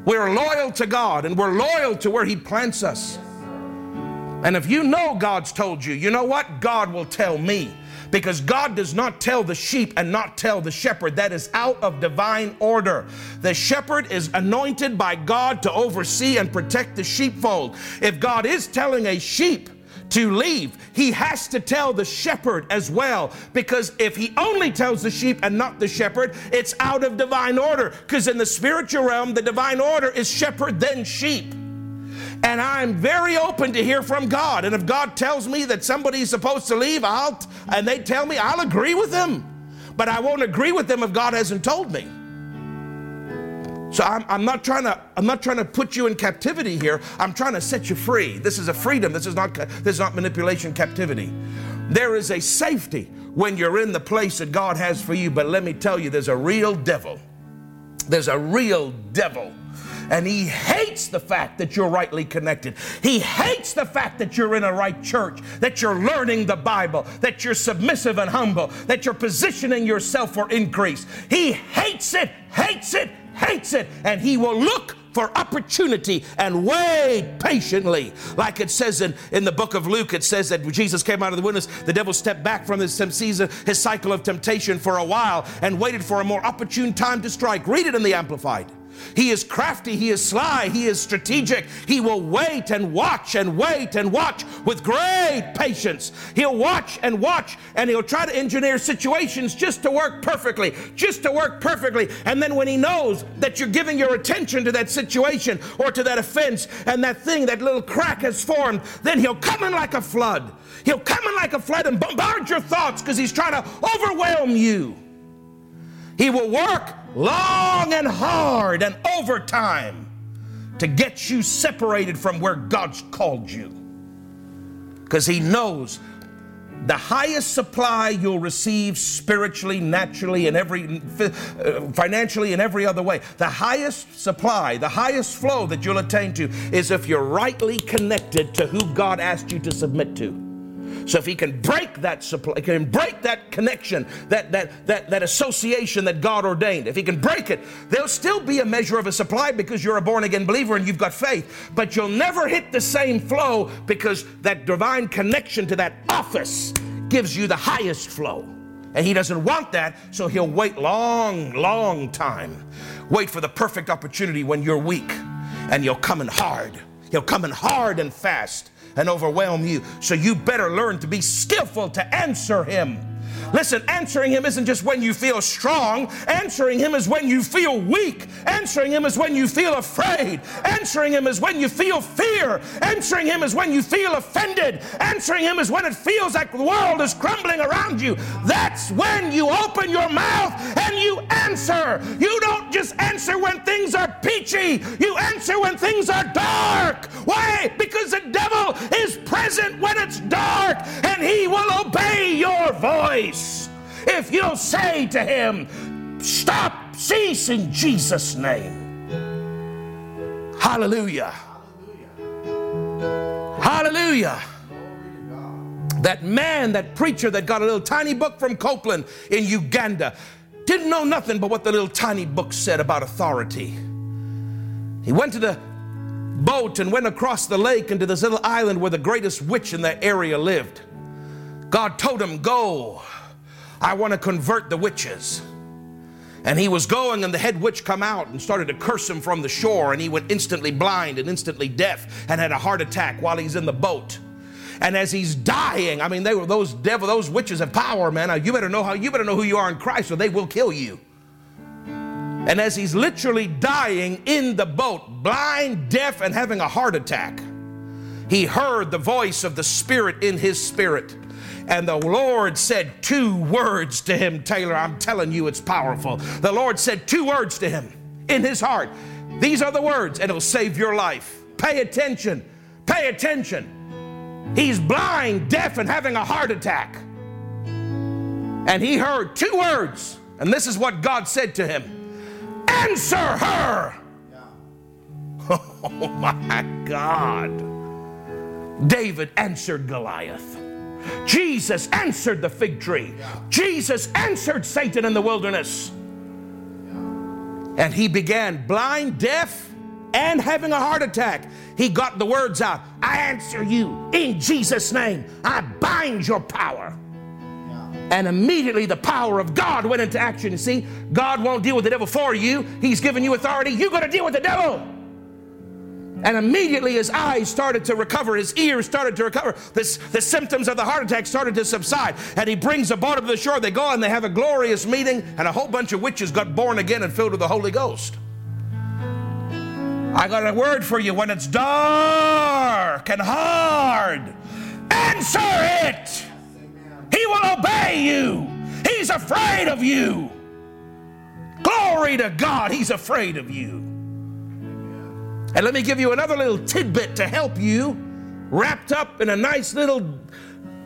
A: We're loyal to God and we're loyal to where He plants us. And if you know God's told you, you know what? God will tell me because God does not tell the sheep and not tell the shepherd. That is out of divine order. The shepherd is anointed by God to oversee and protect the sheepfold. If God is telling a sheep, to leave, he has to tell the shepherd as well. Because if he only tells the sheep and not the shepherd, it's out of divine order. Because in the spiritual realm, the divine order is shepherd, then sheep. And I'm very open to hear from God. And if God tells me that somebody's supposed to leave, I'll and they tell me, I'll agree with them. But I won't agree with them if God hasn't told me. So I'm, I'm, not trying to I'm not trying to put you in captivity here. I'm trying to set you free. This is a freedom. This is not this is not manipulation captivity. There is a safety when you're in the place that God has for you. But let me tell you, there's a real devil. There's a real devil and he hates the fact that you're rightly connected. He hates the fact that you're in a right church, that you're learning the Bible, that you're submissive and humble, that you're positioning yourself for increase. He hates it, hates it, hates it, and he will look for opportunity and wait patiently. Like it says in, in the book of Luke, it says that Jesus came out of the wilderness, the devil stepped back from his season, his cycle of temptation for a while and waited for a more opportune time to strike. Read it in the Amplified. He is crafty, he is sly, he is strategic. He will wait and watch and wait and watch with great patience. He'll watch and watch and he'll try to engineer situations just to work perfectly, just to work perfectly. And then when he knows that you're giving your attention to that situation or to that offense and that thing, that little crack has formed, then he'll come in like a flood. He'll come in like a flood and bombard your thoughts because he's trying to overwhelm you. He will work long and hard and overtime to get you separated from where God's called you. Because He knows the highest supply you'll receive spiritually, naturally, and every uh, financially and every other way. The highest supply, the highest flow that you'll attain to is if you're rightly connected to who God asked you to submit to. So if he can break that supply, can break that connection, that, that, that, that association that God ordained, if he can break it, there'll still be a measure of a supply because you're a born again believer and you've got faith. But you'll never hit the same flow because that divine connection to that office gives you the highest flow. And he doesn't want that, so he'll wait long, long time. Wait for the perfect opportunity when you're weak, and you'll come in hard. He'll come in hard and fast and overwhelm you. So you better learn to be skillful to answer him. Listen, answering Him isn't just when you feel strong. Answering Him is when you feel weak. Answering Him is when you feel afraid. Answering Him is when you feel fear. Answering Him is when you feel offended. Answering Him is when it feels like the world is crumbling around you. That's when you open your mouth and you answer. You don't just answer when things are peachy, you answer when things are dark. Why? Because the devil is present when it's dark and he will obey your voice if you'll say to him, Stop, cease in Jesus' name. Hallelujah. Hallelujah. That man, that preacher that got a little tiny book from Copeland in Uganda, didn't know nothing but what the little tiny book said about authority. He went to the boat and went across the lake into this little island where the greatest witch in that area lived. God told him, Go I want to convert the witches. And he was going, and the head witch come out and started to curse him from the shore, and he went instantly blind and instantly deaf and had a heart attack while he's in the boat. And as he's dying, I mean, they were those devil, those witches have power, man. You better know how you better know who you are in Christ, or they will kill you. And as he's literally dying in the boat, blind, deaf, and having a heart attack, he heard the voice of the Spirit in his spirit. And the Lord said two words to him, Taylor. I'm telling you, it's powerful. The Lord said two words to him in his heart. These are the words, and it'll save your life. Pay attention. Pay attention. He's blind, deaf, and having a heart attack. And he heard two words, and this is what God said to him Answer her. [laughs] Oh my God. David answered Goliath. Jesus answered the fig tree. Jesus answered Satan in the wilderness. And he began blind, deaf, and having a heart attack. He got the words out I answer you in Jesus' name. I bind your power. And immediately the power of God went into action. You see, God won't deal with the devil for you, He's given you authority. You're going to deal with the devil. And immediately his eyes started to recover, his ears started to recover, this, the symptoms of the heart attack started to subside. And he brings the boat to the shore. They go and they have a glorious meeting, and a whole bunch of witches got born again and filled with the Holy Ghost. I got a word for you when it's dark and hard. Answer it. He will obey you. He's afraid of you. Glory to God, He's afraid of you. And let me give you another little tidbit to help you, wrapped up in a nice little,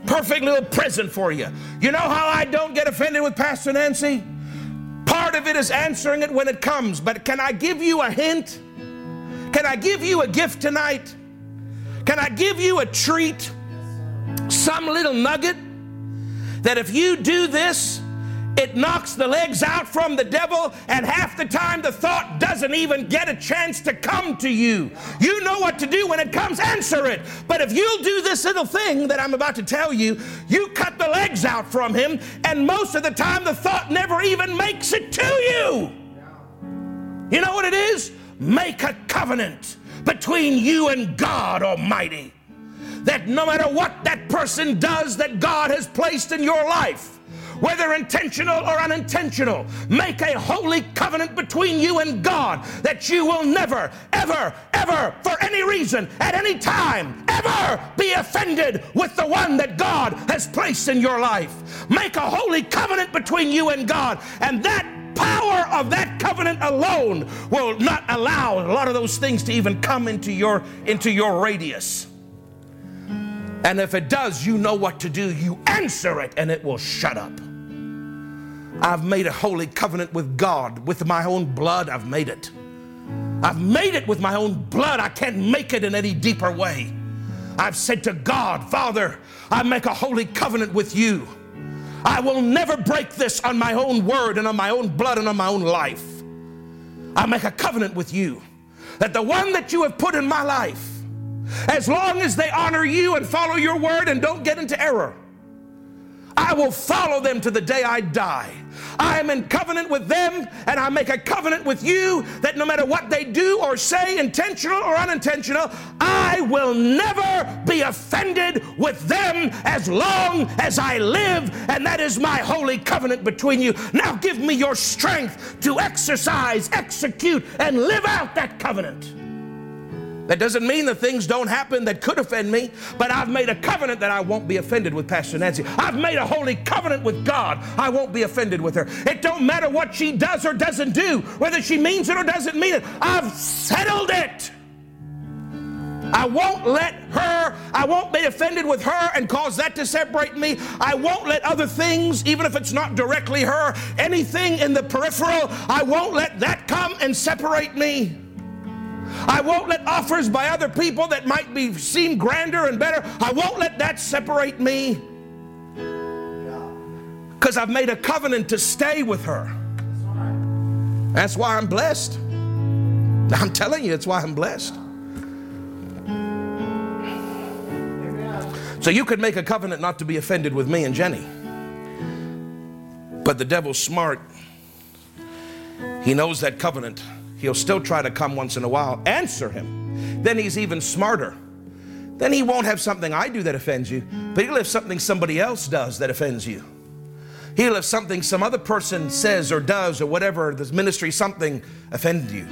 A: perfect little present for you. You know how I don't get offended with Pastor Nancy? Part of it is answering it when it comes, but can I give you a hint? Can I give you a gift tonight? Can I give you a treat? Some little nugget that if you do this, it knocks the legs out from the devil, and half the time the thought doesn't even get a chance to come to you. You know what to do when it comes, answer it. But if you'll do this little thing that I'm about to tell you, you cut the legs out from him, and most of the time the thought never even makes it to you. You know what it is? Make a covenant between you and God Almighty. That no matter what that person does that God has placed in your life, whether intentional or unintentional. Make a holy covenant between you and God that you will never, ever, ever, for any reason, at any time, ever be offended with the one that God has placed in your life. Make a holy covenant between you and God, and that power of that covenant alone will not allow a lot of those things to even come into your into your radius. And if it does, you know what to do. You answer it and it will shut up. I've made a holy covenant with God. With my own blood, I've made it. I've made it with my own blood. I can't make it in any deeper way. I've said to God, Father, I make a holy covenant with you. I will never break this on my own word and on my own blood and on my own life. I make a covenant with you that the one that you have put in my life, as long as they honor you and follow your word and don't get into error, I will follow them to the day I die. I am in covenant with them, and I make a covenant with you that no matter what they do or say, intentional or unintentional, I will never be offended with them as long as I live, and that is my holy covenant between you. Now give me your strength to exercise, execute, and live out that covenant. That doesn't mean that things don't happen that could offend me, but I've made a covenant that I won't be offended with Pastor Nancy. I've made a holy covenant with God. I won't be offended with her. It don't matter what she does or doesn't do, whether she means it or doesn't mean it. I've settled it. I won't let her, I won't be offended with her and cause that to separate me. I won't let other things, even if it's not directly her, anything in the peripheral, I won't let that come and separate me. I won't let offers by other people that might be seem grander and better. I won't let that separate me. Because I've made a covenant to stay with her. That's why I'm blessed. I'm telling you, it's why I'm blessed. So you could make a covenant not to be offended with me and Jenny. But the devil's smart. He knows that covenant He'll still try to come once in a while, answer him. Then he's even smarter. Then he won't have something I do that offends you, but he'll have something somebody else does that offends you. He'll have something some other person says or does or whatever, this ministry, something offend you.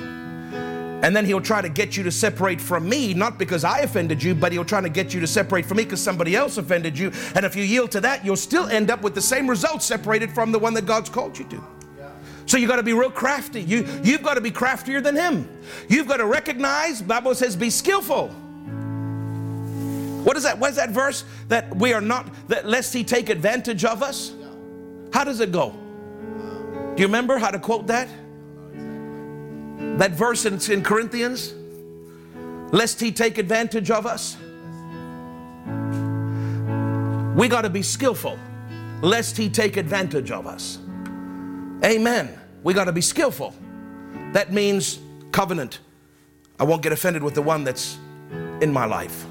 A: And then he'll try to get you to separate from me, not because I offended you, but he'll try to get you to separate from me because somebody else offended you. And if you yield to that, you'll still end up with the same result separated from the one that God's called you to. So you got to be real crafty. You, you've got to be craftier than him. You've got to recognize, Bible says, be skillful. What is that? What is that verse? That we are not, that lest he take advantage of us? How does it go? Do you remember how to quote that? That verse in, in Corinthians? Lest he take advantage of us? We got to be skillful, lest he take advantage of us. Amen. We got to be skillful. That means covenant. I won't get offended with the one that's in my life.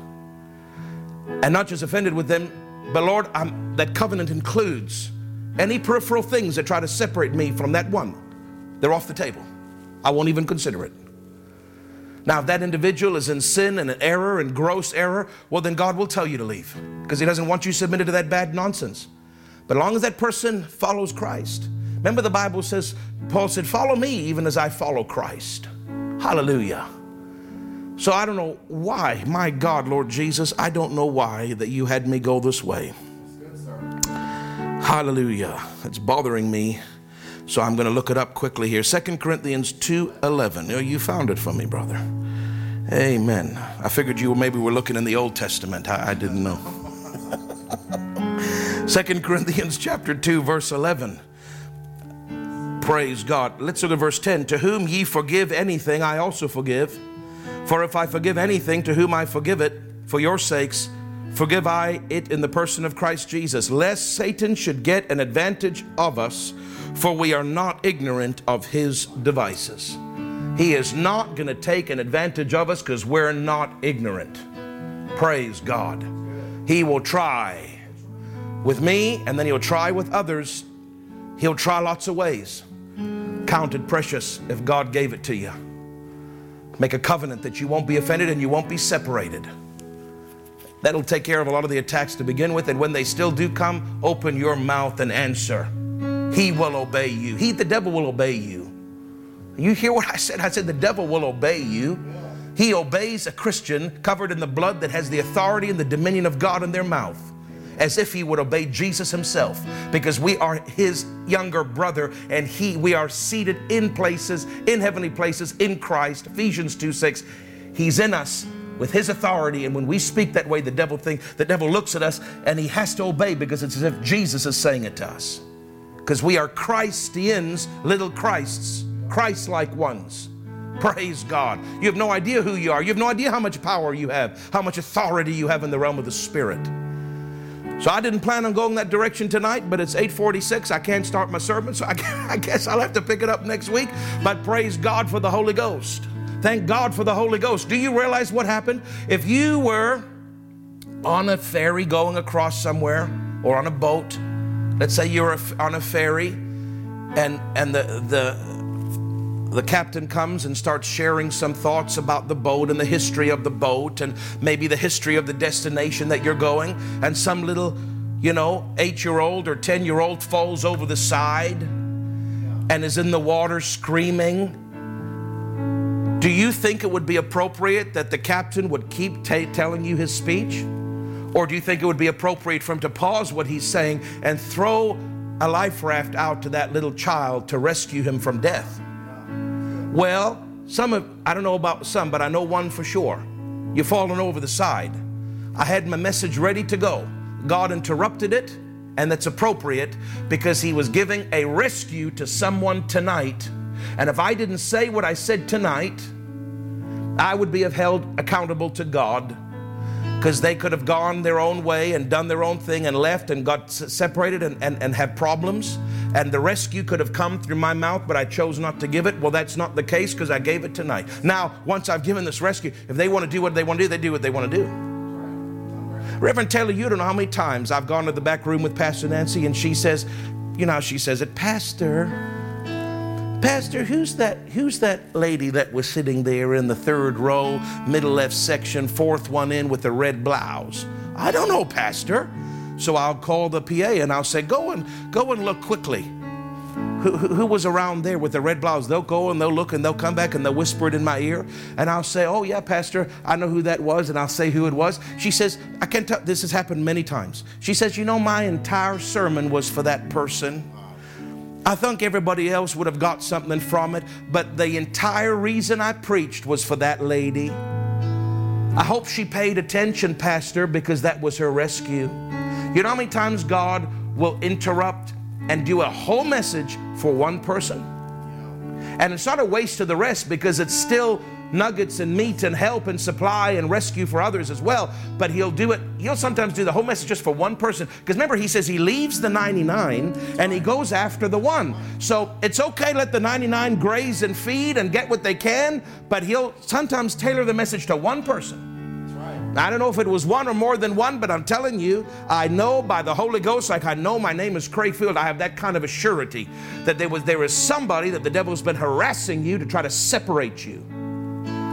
A: And not just offended with them, but Lord, I'm, that covenant includes any peripheral things that try to separate me from that one. They're off the table. I won't even consider it. Now, if that individual is in sin and an error and gross error, well, then God will tell you to leave because He doesn't want you submitted to that bad nonsense. But as long as that person follows Christ, remember the Bible says, Paul said, Follow me even as I follow Christ. Hallelujah. So I don't know why, my God, Lord Jesus, I don't know why that you had me go this way. Hallelujah. It's bothering me. So I'm going to look it up quickly here. Second Corinthians 2:11. Oh, you found it for me, brother. Amen. I figured you maybe were looking in the Old Testament. I, I didn't know. [laughs] Second Corinthians chapter 2 verse 11. Praise God. Let's look at verse 10. To whom ye forgive anything, I also forgive. For if I forgive anything to whom I forgive it, for your sakes, forgive I it in the person of Christ Jesus, lest Satan should get an advantage of us, for we are not ignorant of his devices. He is not going to take an advantage of us because we're not ignorant. Praise God. He will try with me, and then he'll try with others. He'll try lots of ways. Count it precious if God gave it to you. Make a covenant that you won't be offended and you won't be separated. That'll take care of a lot of the attacks to begin with. And when they still do come, open your mouth and answer. He will obey you. He, the devil, will obey you. You hear what I said? I said the devil will obey you. He obeys a Christian covered in the blood that has the authority and the dominion of God in their mouth as if he would obey Jesus himself because we are his younger brother and he we are seated in places in heavenly places in Christ Ephesians 2 6 he's in us with his authority and when we speak that way the devil think the devil looks at us and he has to obey because it's as if Jesus is saying it to us because we are Christians little Christs Christ-like ones Praise God. You have no idea who you are. You have no idea how much power you have, how much authority you have in the realm of the Spirit. So I didn't plan on going that direction tonight, but it's 8:46. I can't start my sermon, so [laughs] I, guess I'll have to pick it up next week. But praise God for the Holy Ghost. Thank God for the Holy Ghost. Do you realize what happened? If you were on a ferry going across somewhere or on a boat, let's say you're on a ferry and and the the the captain comes and starts sharing some thoughts about the boat and the history of the boat and maybe the history of the destination that you're going. And some little, you know, eight year old or 10 year old falls over the side and is in the water screaming. Do you think it would be appropriate that the captain would keep t- telling you his speech? Or do you think it would be appropriate for him to pause what he's saying and throw a life raft out to that little child to rescue him from death? Well, some of, I don't know about some, but I know one for sure. You're falling over the side. I had my message ready to go. God interrupted it, and that's appropriate because He was giving a rescue to someone tonight. And if I didn't say what I said tonight, I would be held accountable to God because they could have gone their own way and done their own thing and left and got separated and, and, and have problems. And the rescue could have come through my mouth, but I chose not to give it. Well, that's not the case because I gave it tonight. Now, once I've given this rescue, if they want to do what they want to do, they do what they want to do. Reverend Taylor, you don't know how many times I've gone to the back room with Pastor Nancy and she says, you know, she says it, Pastor, Pastor, who's that who's that lady that was sitting there in the third row, middle left section, fourth one in with the red blouse? I don't know, Pastor. So I'll call the PA and I'll say, go and go and look quickly. Who, who, was around there with the red blouse? They'll go and they'll look and they'll come back and they'll whisper it in my ear. And I'll say, Oh, yeah, Pastor, I know who that was. And I'll say who it was. She says, I can't tell, this has happened many times. She says, You know, my entire sermon was for that person. I think everybody else would have got something from it, but the entire reason I preached was for that lady. I hope she paid attention, Pastor, because that was her rescue. You know how many times God will interrupt and do a whole message for one person? And it's not a waste of the rest because it's still nuggets and meat and help and supply and rescue for others as well. But he'll do it, he'll sometimes do the whole message just for one person. Because remember, he says he leaves the 99 and he goes after the one. So it's okay, let the 99 graze and feed and get what they can, but he'll sometimes tailor the message to one person. I don't know if it was one or more than one, but I'm telling you, I know by the Holy Ghost, like I know my name is Crayfield, I have that kind of a surety that there was there is somebody that the devil's been harassing you to try to separate you.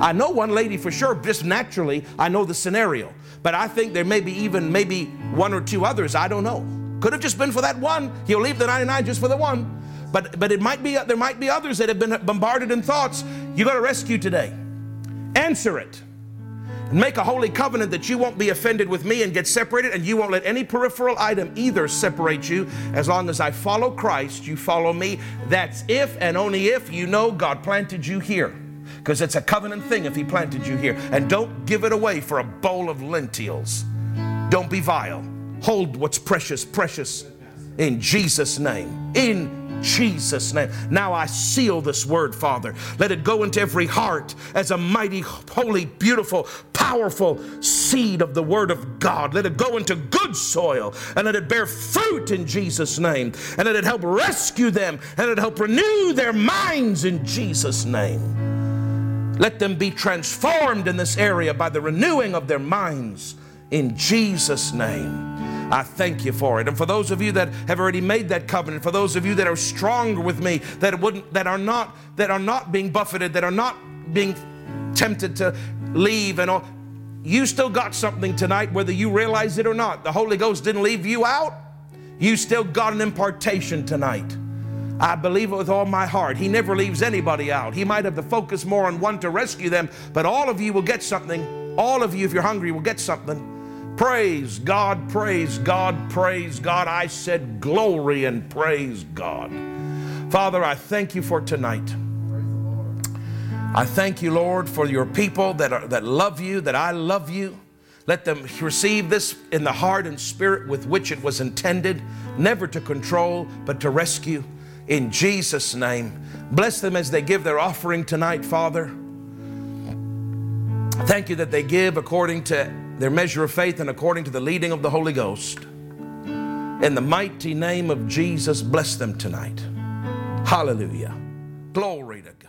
A: I know one lady for sure, just naturally, I know the scenario. But I think there may be even maybe one or two others, I don't know. Could have just been for that one. He'll leave the 99 just for the one. But but it might be there might be others that have been bombarded in thoughts. You got to rescue today. Answer it. And make a holy covenant that you won't be offended with me and get separated, and you won't let any peripheral item either separate you. As long as I follow Christ, you follow me. That's if and only if you know God planted you here because it's a covenant thing if He planted you here. And don't give it away for a bowl of lentils. Don't be vile. Hold what's precious, precious in Jesus' name. In Jesus' name. Now I seal this word, Father. Let it go into every heart as a mighty, holy, beautiful, powerful seed of the word of God. Let it go into good soil and let it bear fruit in Jesus' name. And let it help rescue them and let it help renew their minds in Jesus' name. Let them be transformed in this area by the renewing of their minds in Jesus' name. I thank you for it. And for those of you that have already made that covenant, for those of you that are stronger with me, that wouldn't that are not that are not being buffeted, that are not being tempted to leave and all, you still got something tonight, whether you realize it or not. The Holy Ghost didn't leave you out. You still got an impartation tonight. I believe it with all my heart. He never leaves anybody out. He might have to focus more on one to rescue them, but all of you will get something. All of you, if you're hungry, will get something. Praise God, praise God, praise God. I said glory and praise God. Father, I thank you for tonight. I thank you, Lord, for your people that, are, that love you, that I love you. Let them receive this in the heart and spirit with which it was intended, never to control, but to rescue in Jesus' name. Bless them as they give their offering tonight, Father. Thank you that they give according to their measure of faith and according to the leading of the Holy Ghost. In the mighty name of Jesus, bless them tonight. Hallelujah. Glory to God.